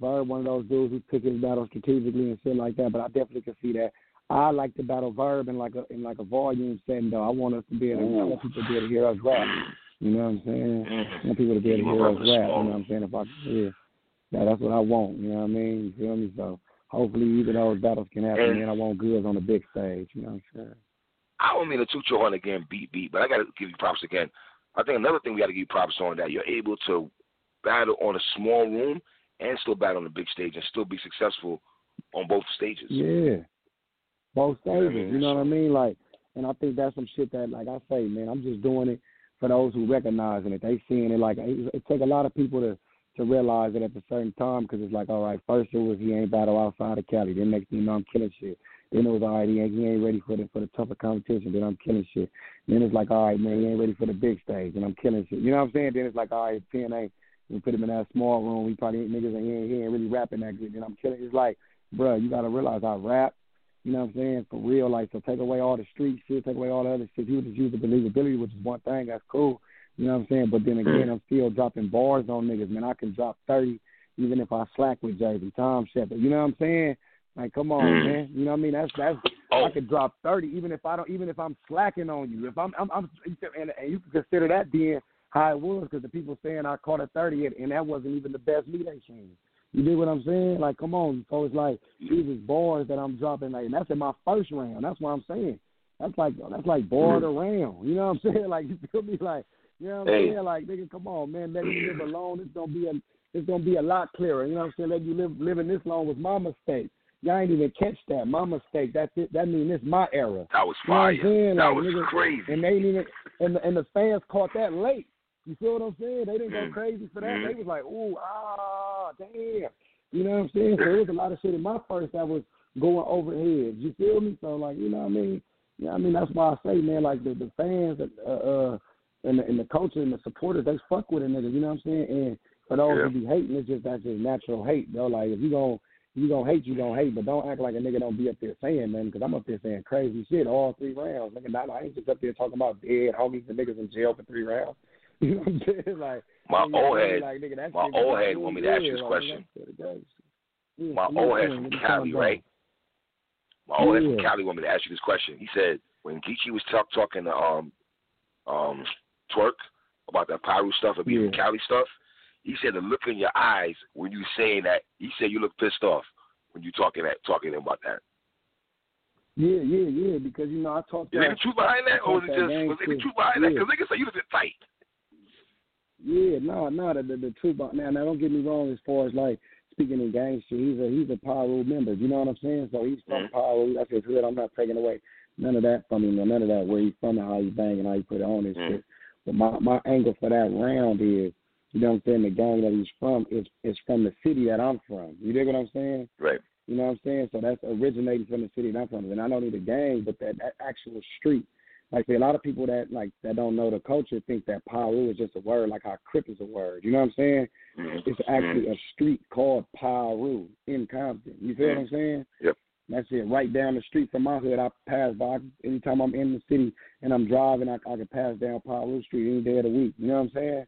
Verb, one of those dudes who pick his battle strategically and shit like that. But I definitely can see that. I like to battle Verb in like a in like a volume setting though. I want us to be able. To, I want people to be able to hear us rap. You know what I'm saying? I want people to be able to hear us rap. You know what I'm saying? If I yeah, yeah, that's what I want. You know what I mean? You feel me? So hopefully either those battles can happen. And- And I want goods on the big stage. You know what I'm saying? I don't mean to toot your horn again, beat beat, but I got to give you props again. I think another thing we got to give you props on that you're able to battle on a small room and still battle on the big stage and still be successful on both stages. Yeah. Both stages. You know what I mean? Like, and I think that's some shit that, like I say, man, I'm just doing it for those who recognizing it. They seeing it like it, it take a lot of people to to realize it at a certain time because it's like, all right, first it was he ain't battle outside of Cali. Then next thing you know, I'm killing shit. Then it was all right, he ain't, he ain't ready for the for the tougher competition. Then I'm killing shit. Then it's like, all right, man, he ain't ready for the big stage. And I'm killing shit. You know what I'm saying? Then it's like, all right, ain't. We put him in that small room. He probably ain't niggas and he ain't, he ain't really rapping that good. Then I'm killing. It's like, bruh, you gotta realize I rap. You know what I'm saying? For real, like so take away all the street shit, take away all the other shit. You just use the believability, which is one thing, that's cool. You know what I'm saying? But then again, I'm still dropping bars on niggas, man. I can drop thirty even if I slack with Jay-Z, Tom Shepard. You know what I'm saying? Like, come on, Mm. man. You know what I mean? That's that's Oh. I could drop thirty even if I don't even if I'm slacking on you. If I'm I'm, I'm and, and you can consider that being how it was because the people saying I caught a thirty and, and that wasn't even the best meat they seen. You dig what I'm saying? Like, come on. So it's like these is bars that I'm dropping, like, and that's in my first round. That's what I'm saying. That's like that's like bar the round. You know what I'm saying? Like, you feel me? Like, you know what I'm Hey. saying? Like, nigga, come on, man. Let me live alone. It's gonna be a it's gonna be a lot clearer. You know what I'm saying? Let you live living this long was my mistake. Y'all ain't even catch that. My mistake. That's it. That mean it's my era. That was You know fire. That Like, was nigga, crazy. And they ain't even and the, and the fans caught that late. You feel what I'm saying? They didn't go Mm. crazy for that. Mm. They was like, ooh, ah, damn. You know what I'm saying? So there was a lot of shit in my first that was going over heads. You feel me? So like, you know what I mean? Yeah, I mean that's why I say, man, like the the fans uh, uh and the, and the culture and the supporters, they fuck with a nigga. You know what I'm saying? And for those Yeah. who be hating, it's just that's just natural hate, though. Like if you gon' you gonna hate, you gonna hate, but don't act like a nigga don't be up there saying nothing, because I'm up there saying crazy shit all three rounds. Nigga, not, I ain't just up there talking about dead homies and niggas in jail for three rounds. You know what I'm saying? Like My you know old head, like, nigga, that my shit old head want me to ask you this question. that shit, that shit. Yeah, my old head from Cali, right? My old yeah. from Cali wanted me to ask you this question. He said when Geechi was talk, talking to um um Twork about that Piru stuff and being yeah. Cali stuff, he said the look in your eyes when you saying that. He said you look pissed off when you talking that talking about that. Yeah, yeah, yeah. Because you know I talked. Is there the truth behind that, or was it just was there truth behind yeah. that? Because niggas say you was tight. Yeah, no, no. The, the, the truth about now, now don't get me wrong. As far as like speaking in gangster, he's a he's a Piru member. You know what I'm saying? So he's from mm-hmm. Piru. That's his hood. I'm not taking away none of that from him. None of that where he's from and how he's banging, and how he put it on his mm-hmm. shit. But my my angle for that round is, you know what I'm saying? The gang that he's from is is from the city that I'm from. You dig what I'm saying? Right. You know what I'm saying? So that's originating from the city that I'm from. And I don't need a gang, but that, that actual street. Like say a lot of people that like that don't know the culture think that Piru is just a word, like how Crip is a word. You know what I'm saying? Mm-hmm. It's actually a street called Piru in Compton. You feel mm-hmm. what I'm saying? Yep. That's it. Right down the street from my hood, I pass by anytime I'm in the city and I'm driving. I, I can pass down Piru Street any day of the week. You know what I'm saying?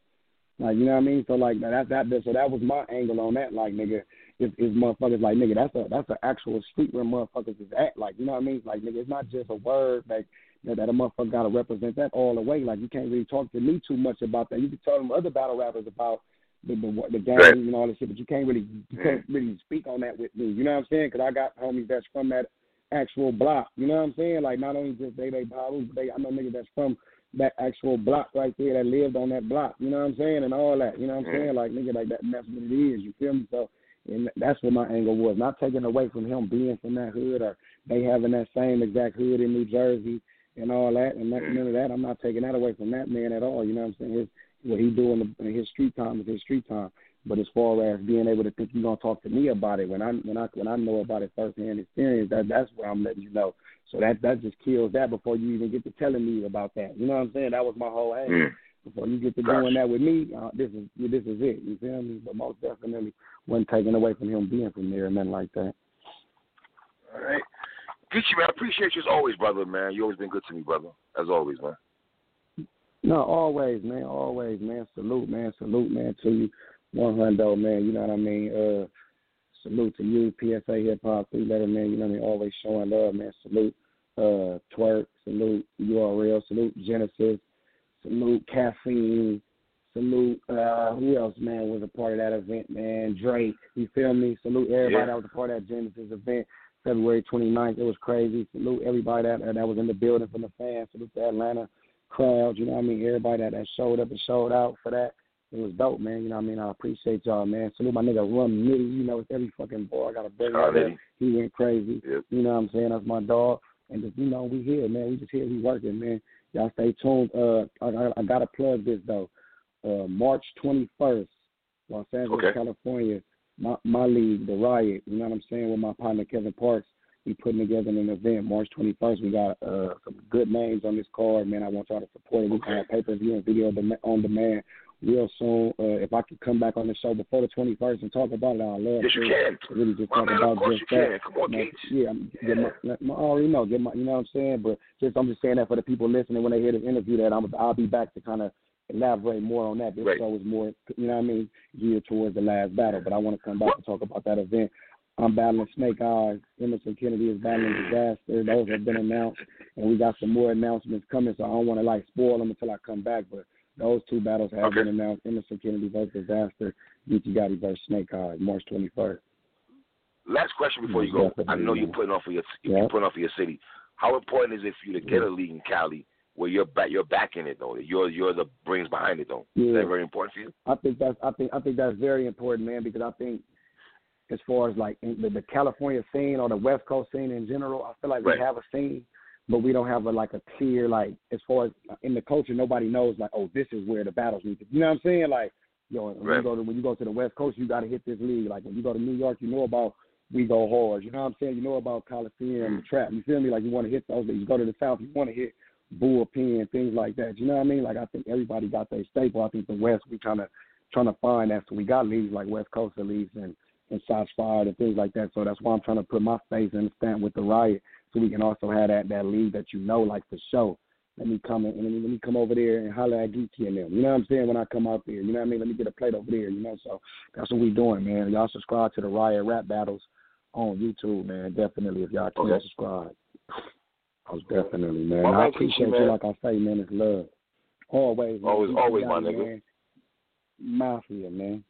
Like you know what I mean? So like that that so that was my angle on that. Like nigga, is, is motherfuckers like nigga. That's a that's an actual street where motherfuckers is at. Like you know what I mean? Like nigga, it's not just a word like that, that a motherfucker got to represent that all the way. Like you can't really talk to me too much about that. You can tell them other battle rappers about the the, the gangs right. and all this shit, but you can't really you mm-hmm. can't really speak on that with me. You know what I'm saying? Because I got homies that's from that actual block. You know what I'm saying? Like not only just they they Piru, but they I know niggas that's from that actual block right there that lived on that block. You know what I'm saying? And all that. You know what I'm mm-hmm. saying? Like nigga, like that. And that's what it is. You feel me? So and that's what my angle was. Not taking away from him being from that hood or they having that same exact hood in New Jersey and all that, and that, none of that. I'm not taking that away from that man at all. You know what I'm saying? His, what he doing in his street time is his street time. But as far as being able to think you're gonna talk to me about it when I when I when I know about it firsthand experience, that that's where I'm letting you know. So that that just kills that before you even get to telling me about that. You know what I'm saying? That was my whole aim. Mm. Before you get to Gosh. doing that with me, uh, this is this is it. You feel me? But most definitely wasn't taken away from him being from there and nothing like that. All right. Geechi, man, I appreciate you as always, brother, man. You always been good to me, brother. As always, man. No, always, man, always, man. Salute, man, salute, man, to you. One hundred, man. You know what I mean? Uh, salute to you, PSA Hip Hop Three Letter, man. You know what I mean? Always showing love, man. Salute, uh, Twork. Salute, URL. Salute, Genesis. Salute, Caffeine. Salute, uh, who else, man, was a part of that event, man? Drake. You feel me? Salute everybody yeah. that was a part of that Genesis event. February 29th. It was crazy. Salute everybody that that was in the building from the fans. Salute the Atlanta crowd. You know what I mean? Everybody that, that showed up and showed out for that. It was dope, man. You know what I mean? I appreciate y'all, man. Salute my nigga Rum Nitty. You know, it's every fucking boy. I got a bring oh, there. He went crazy. Yep. You know what I'm saying? That's my dog. And just, you know, we here, man. We just here. We working, man. Y'all stay tuned. Uh, I, I, gotta plug this though. Uh, March 21st, Los Angeles, okay. California my my league, the Riot. You know what I'm saying? With my partner Kevin Parks, we putting together an event March 21st. We got uh, some good names on this card, man. I want y'all to support it. We can have pay per view and video on demand real soon. Uh, if I could come back on the show before the 21st and talk about it, I'd love yes, to. You can. Really just talk about just that. Come on. Yeah, get my, my, I already know. Get my, you know what I'm saying? But just I'm just saying that for the people listening when they hear this interview, that I'm I'll be back to kind of elaborate more on that. This right. show is more, you know what I mean, geared towards the last battle. But I want to come back and talk about that event. I'm battling Snake Eyes. Emerson Kennedy is battling Disaster. Those have been announced, and we got some more announcements coming. So I don't want to like spoil them until I come back. But those two battles have okay. been announced: Emerson Kennedy versus Disaster, Geechi Gotti versus Snake Eyes, March 21st. Last question before you go. I know you're putting off for your you're putting off for your city. How important is it for you to get a league in Cali where you're back you're backing it though. You're you're the brains behind it though. Yeah. Is that very important for you? I think that's I think I think that's very important, man, because I think as far as like the, the California scene or the West Coast scene in general, I feel like right. we have a scene, but we don't have a like a clear like as far as in the culture, nobody knows like oh this is where the battles need to. You know what I'm saying? Like yo, when right. you go to when you go to the West Coast, you got to hit this league. Like when you go to New York, you know about we go hard. You know what I'm saying? You know about Coliseum, mm. Trap. You feel me? Like you want to hit those. You go to the South, you want to hit bullpen, things like that. You know what I mean? Like I think everybody got their staple. I think the West we trying to trying to find that. So we got leagues like West Coast leagues and and Shots Fired and things like that. So that's why I'm trying to put my face in the stamp with the Riot, so we can also have that that lead that you know, like for show. Let me come in, and let me come over there and holler at Geechi and them. You know what I'm saying? When I come out there, you know what I mean? Let me get a plate over there. You know, so that's what we doing, man. Y'all subscribe to the Riot Rap Battles on YouTube, man. Definitely, if y'all can Okay. subscribe. Most definitely, man. Well, I appreciate man. you, like I say, man. It's love. Always, man. Always- always, my nigga. man. Mafia, man.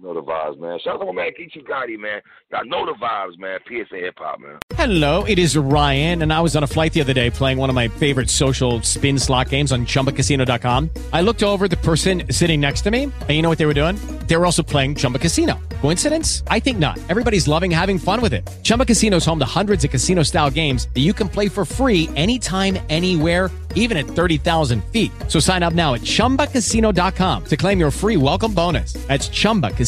Know the vibes, man. Shout out to my man Geechi Gotti, man. Y'all know the vibes, man. PSA Hip Hop, man. Hello, it is Ryan, and I was on a flight the other day playing one of my favorite social spin slot games on chumbacasino.com. I looked over the person sitting next to me, and you know what they were doing? They were also playing Chumba Casino. Coincidence? I think not. Everybody's loving having fun with it. Chumba Casino is home to hundreds of casino style games that you can play for free anytime, anywhere, even at 30,000 feet. So sign up now at chumbacasino.com to claim your free welcome bonus. That's chumbacasino.com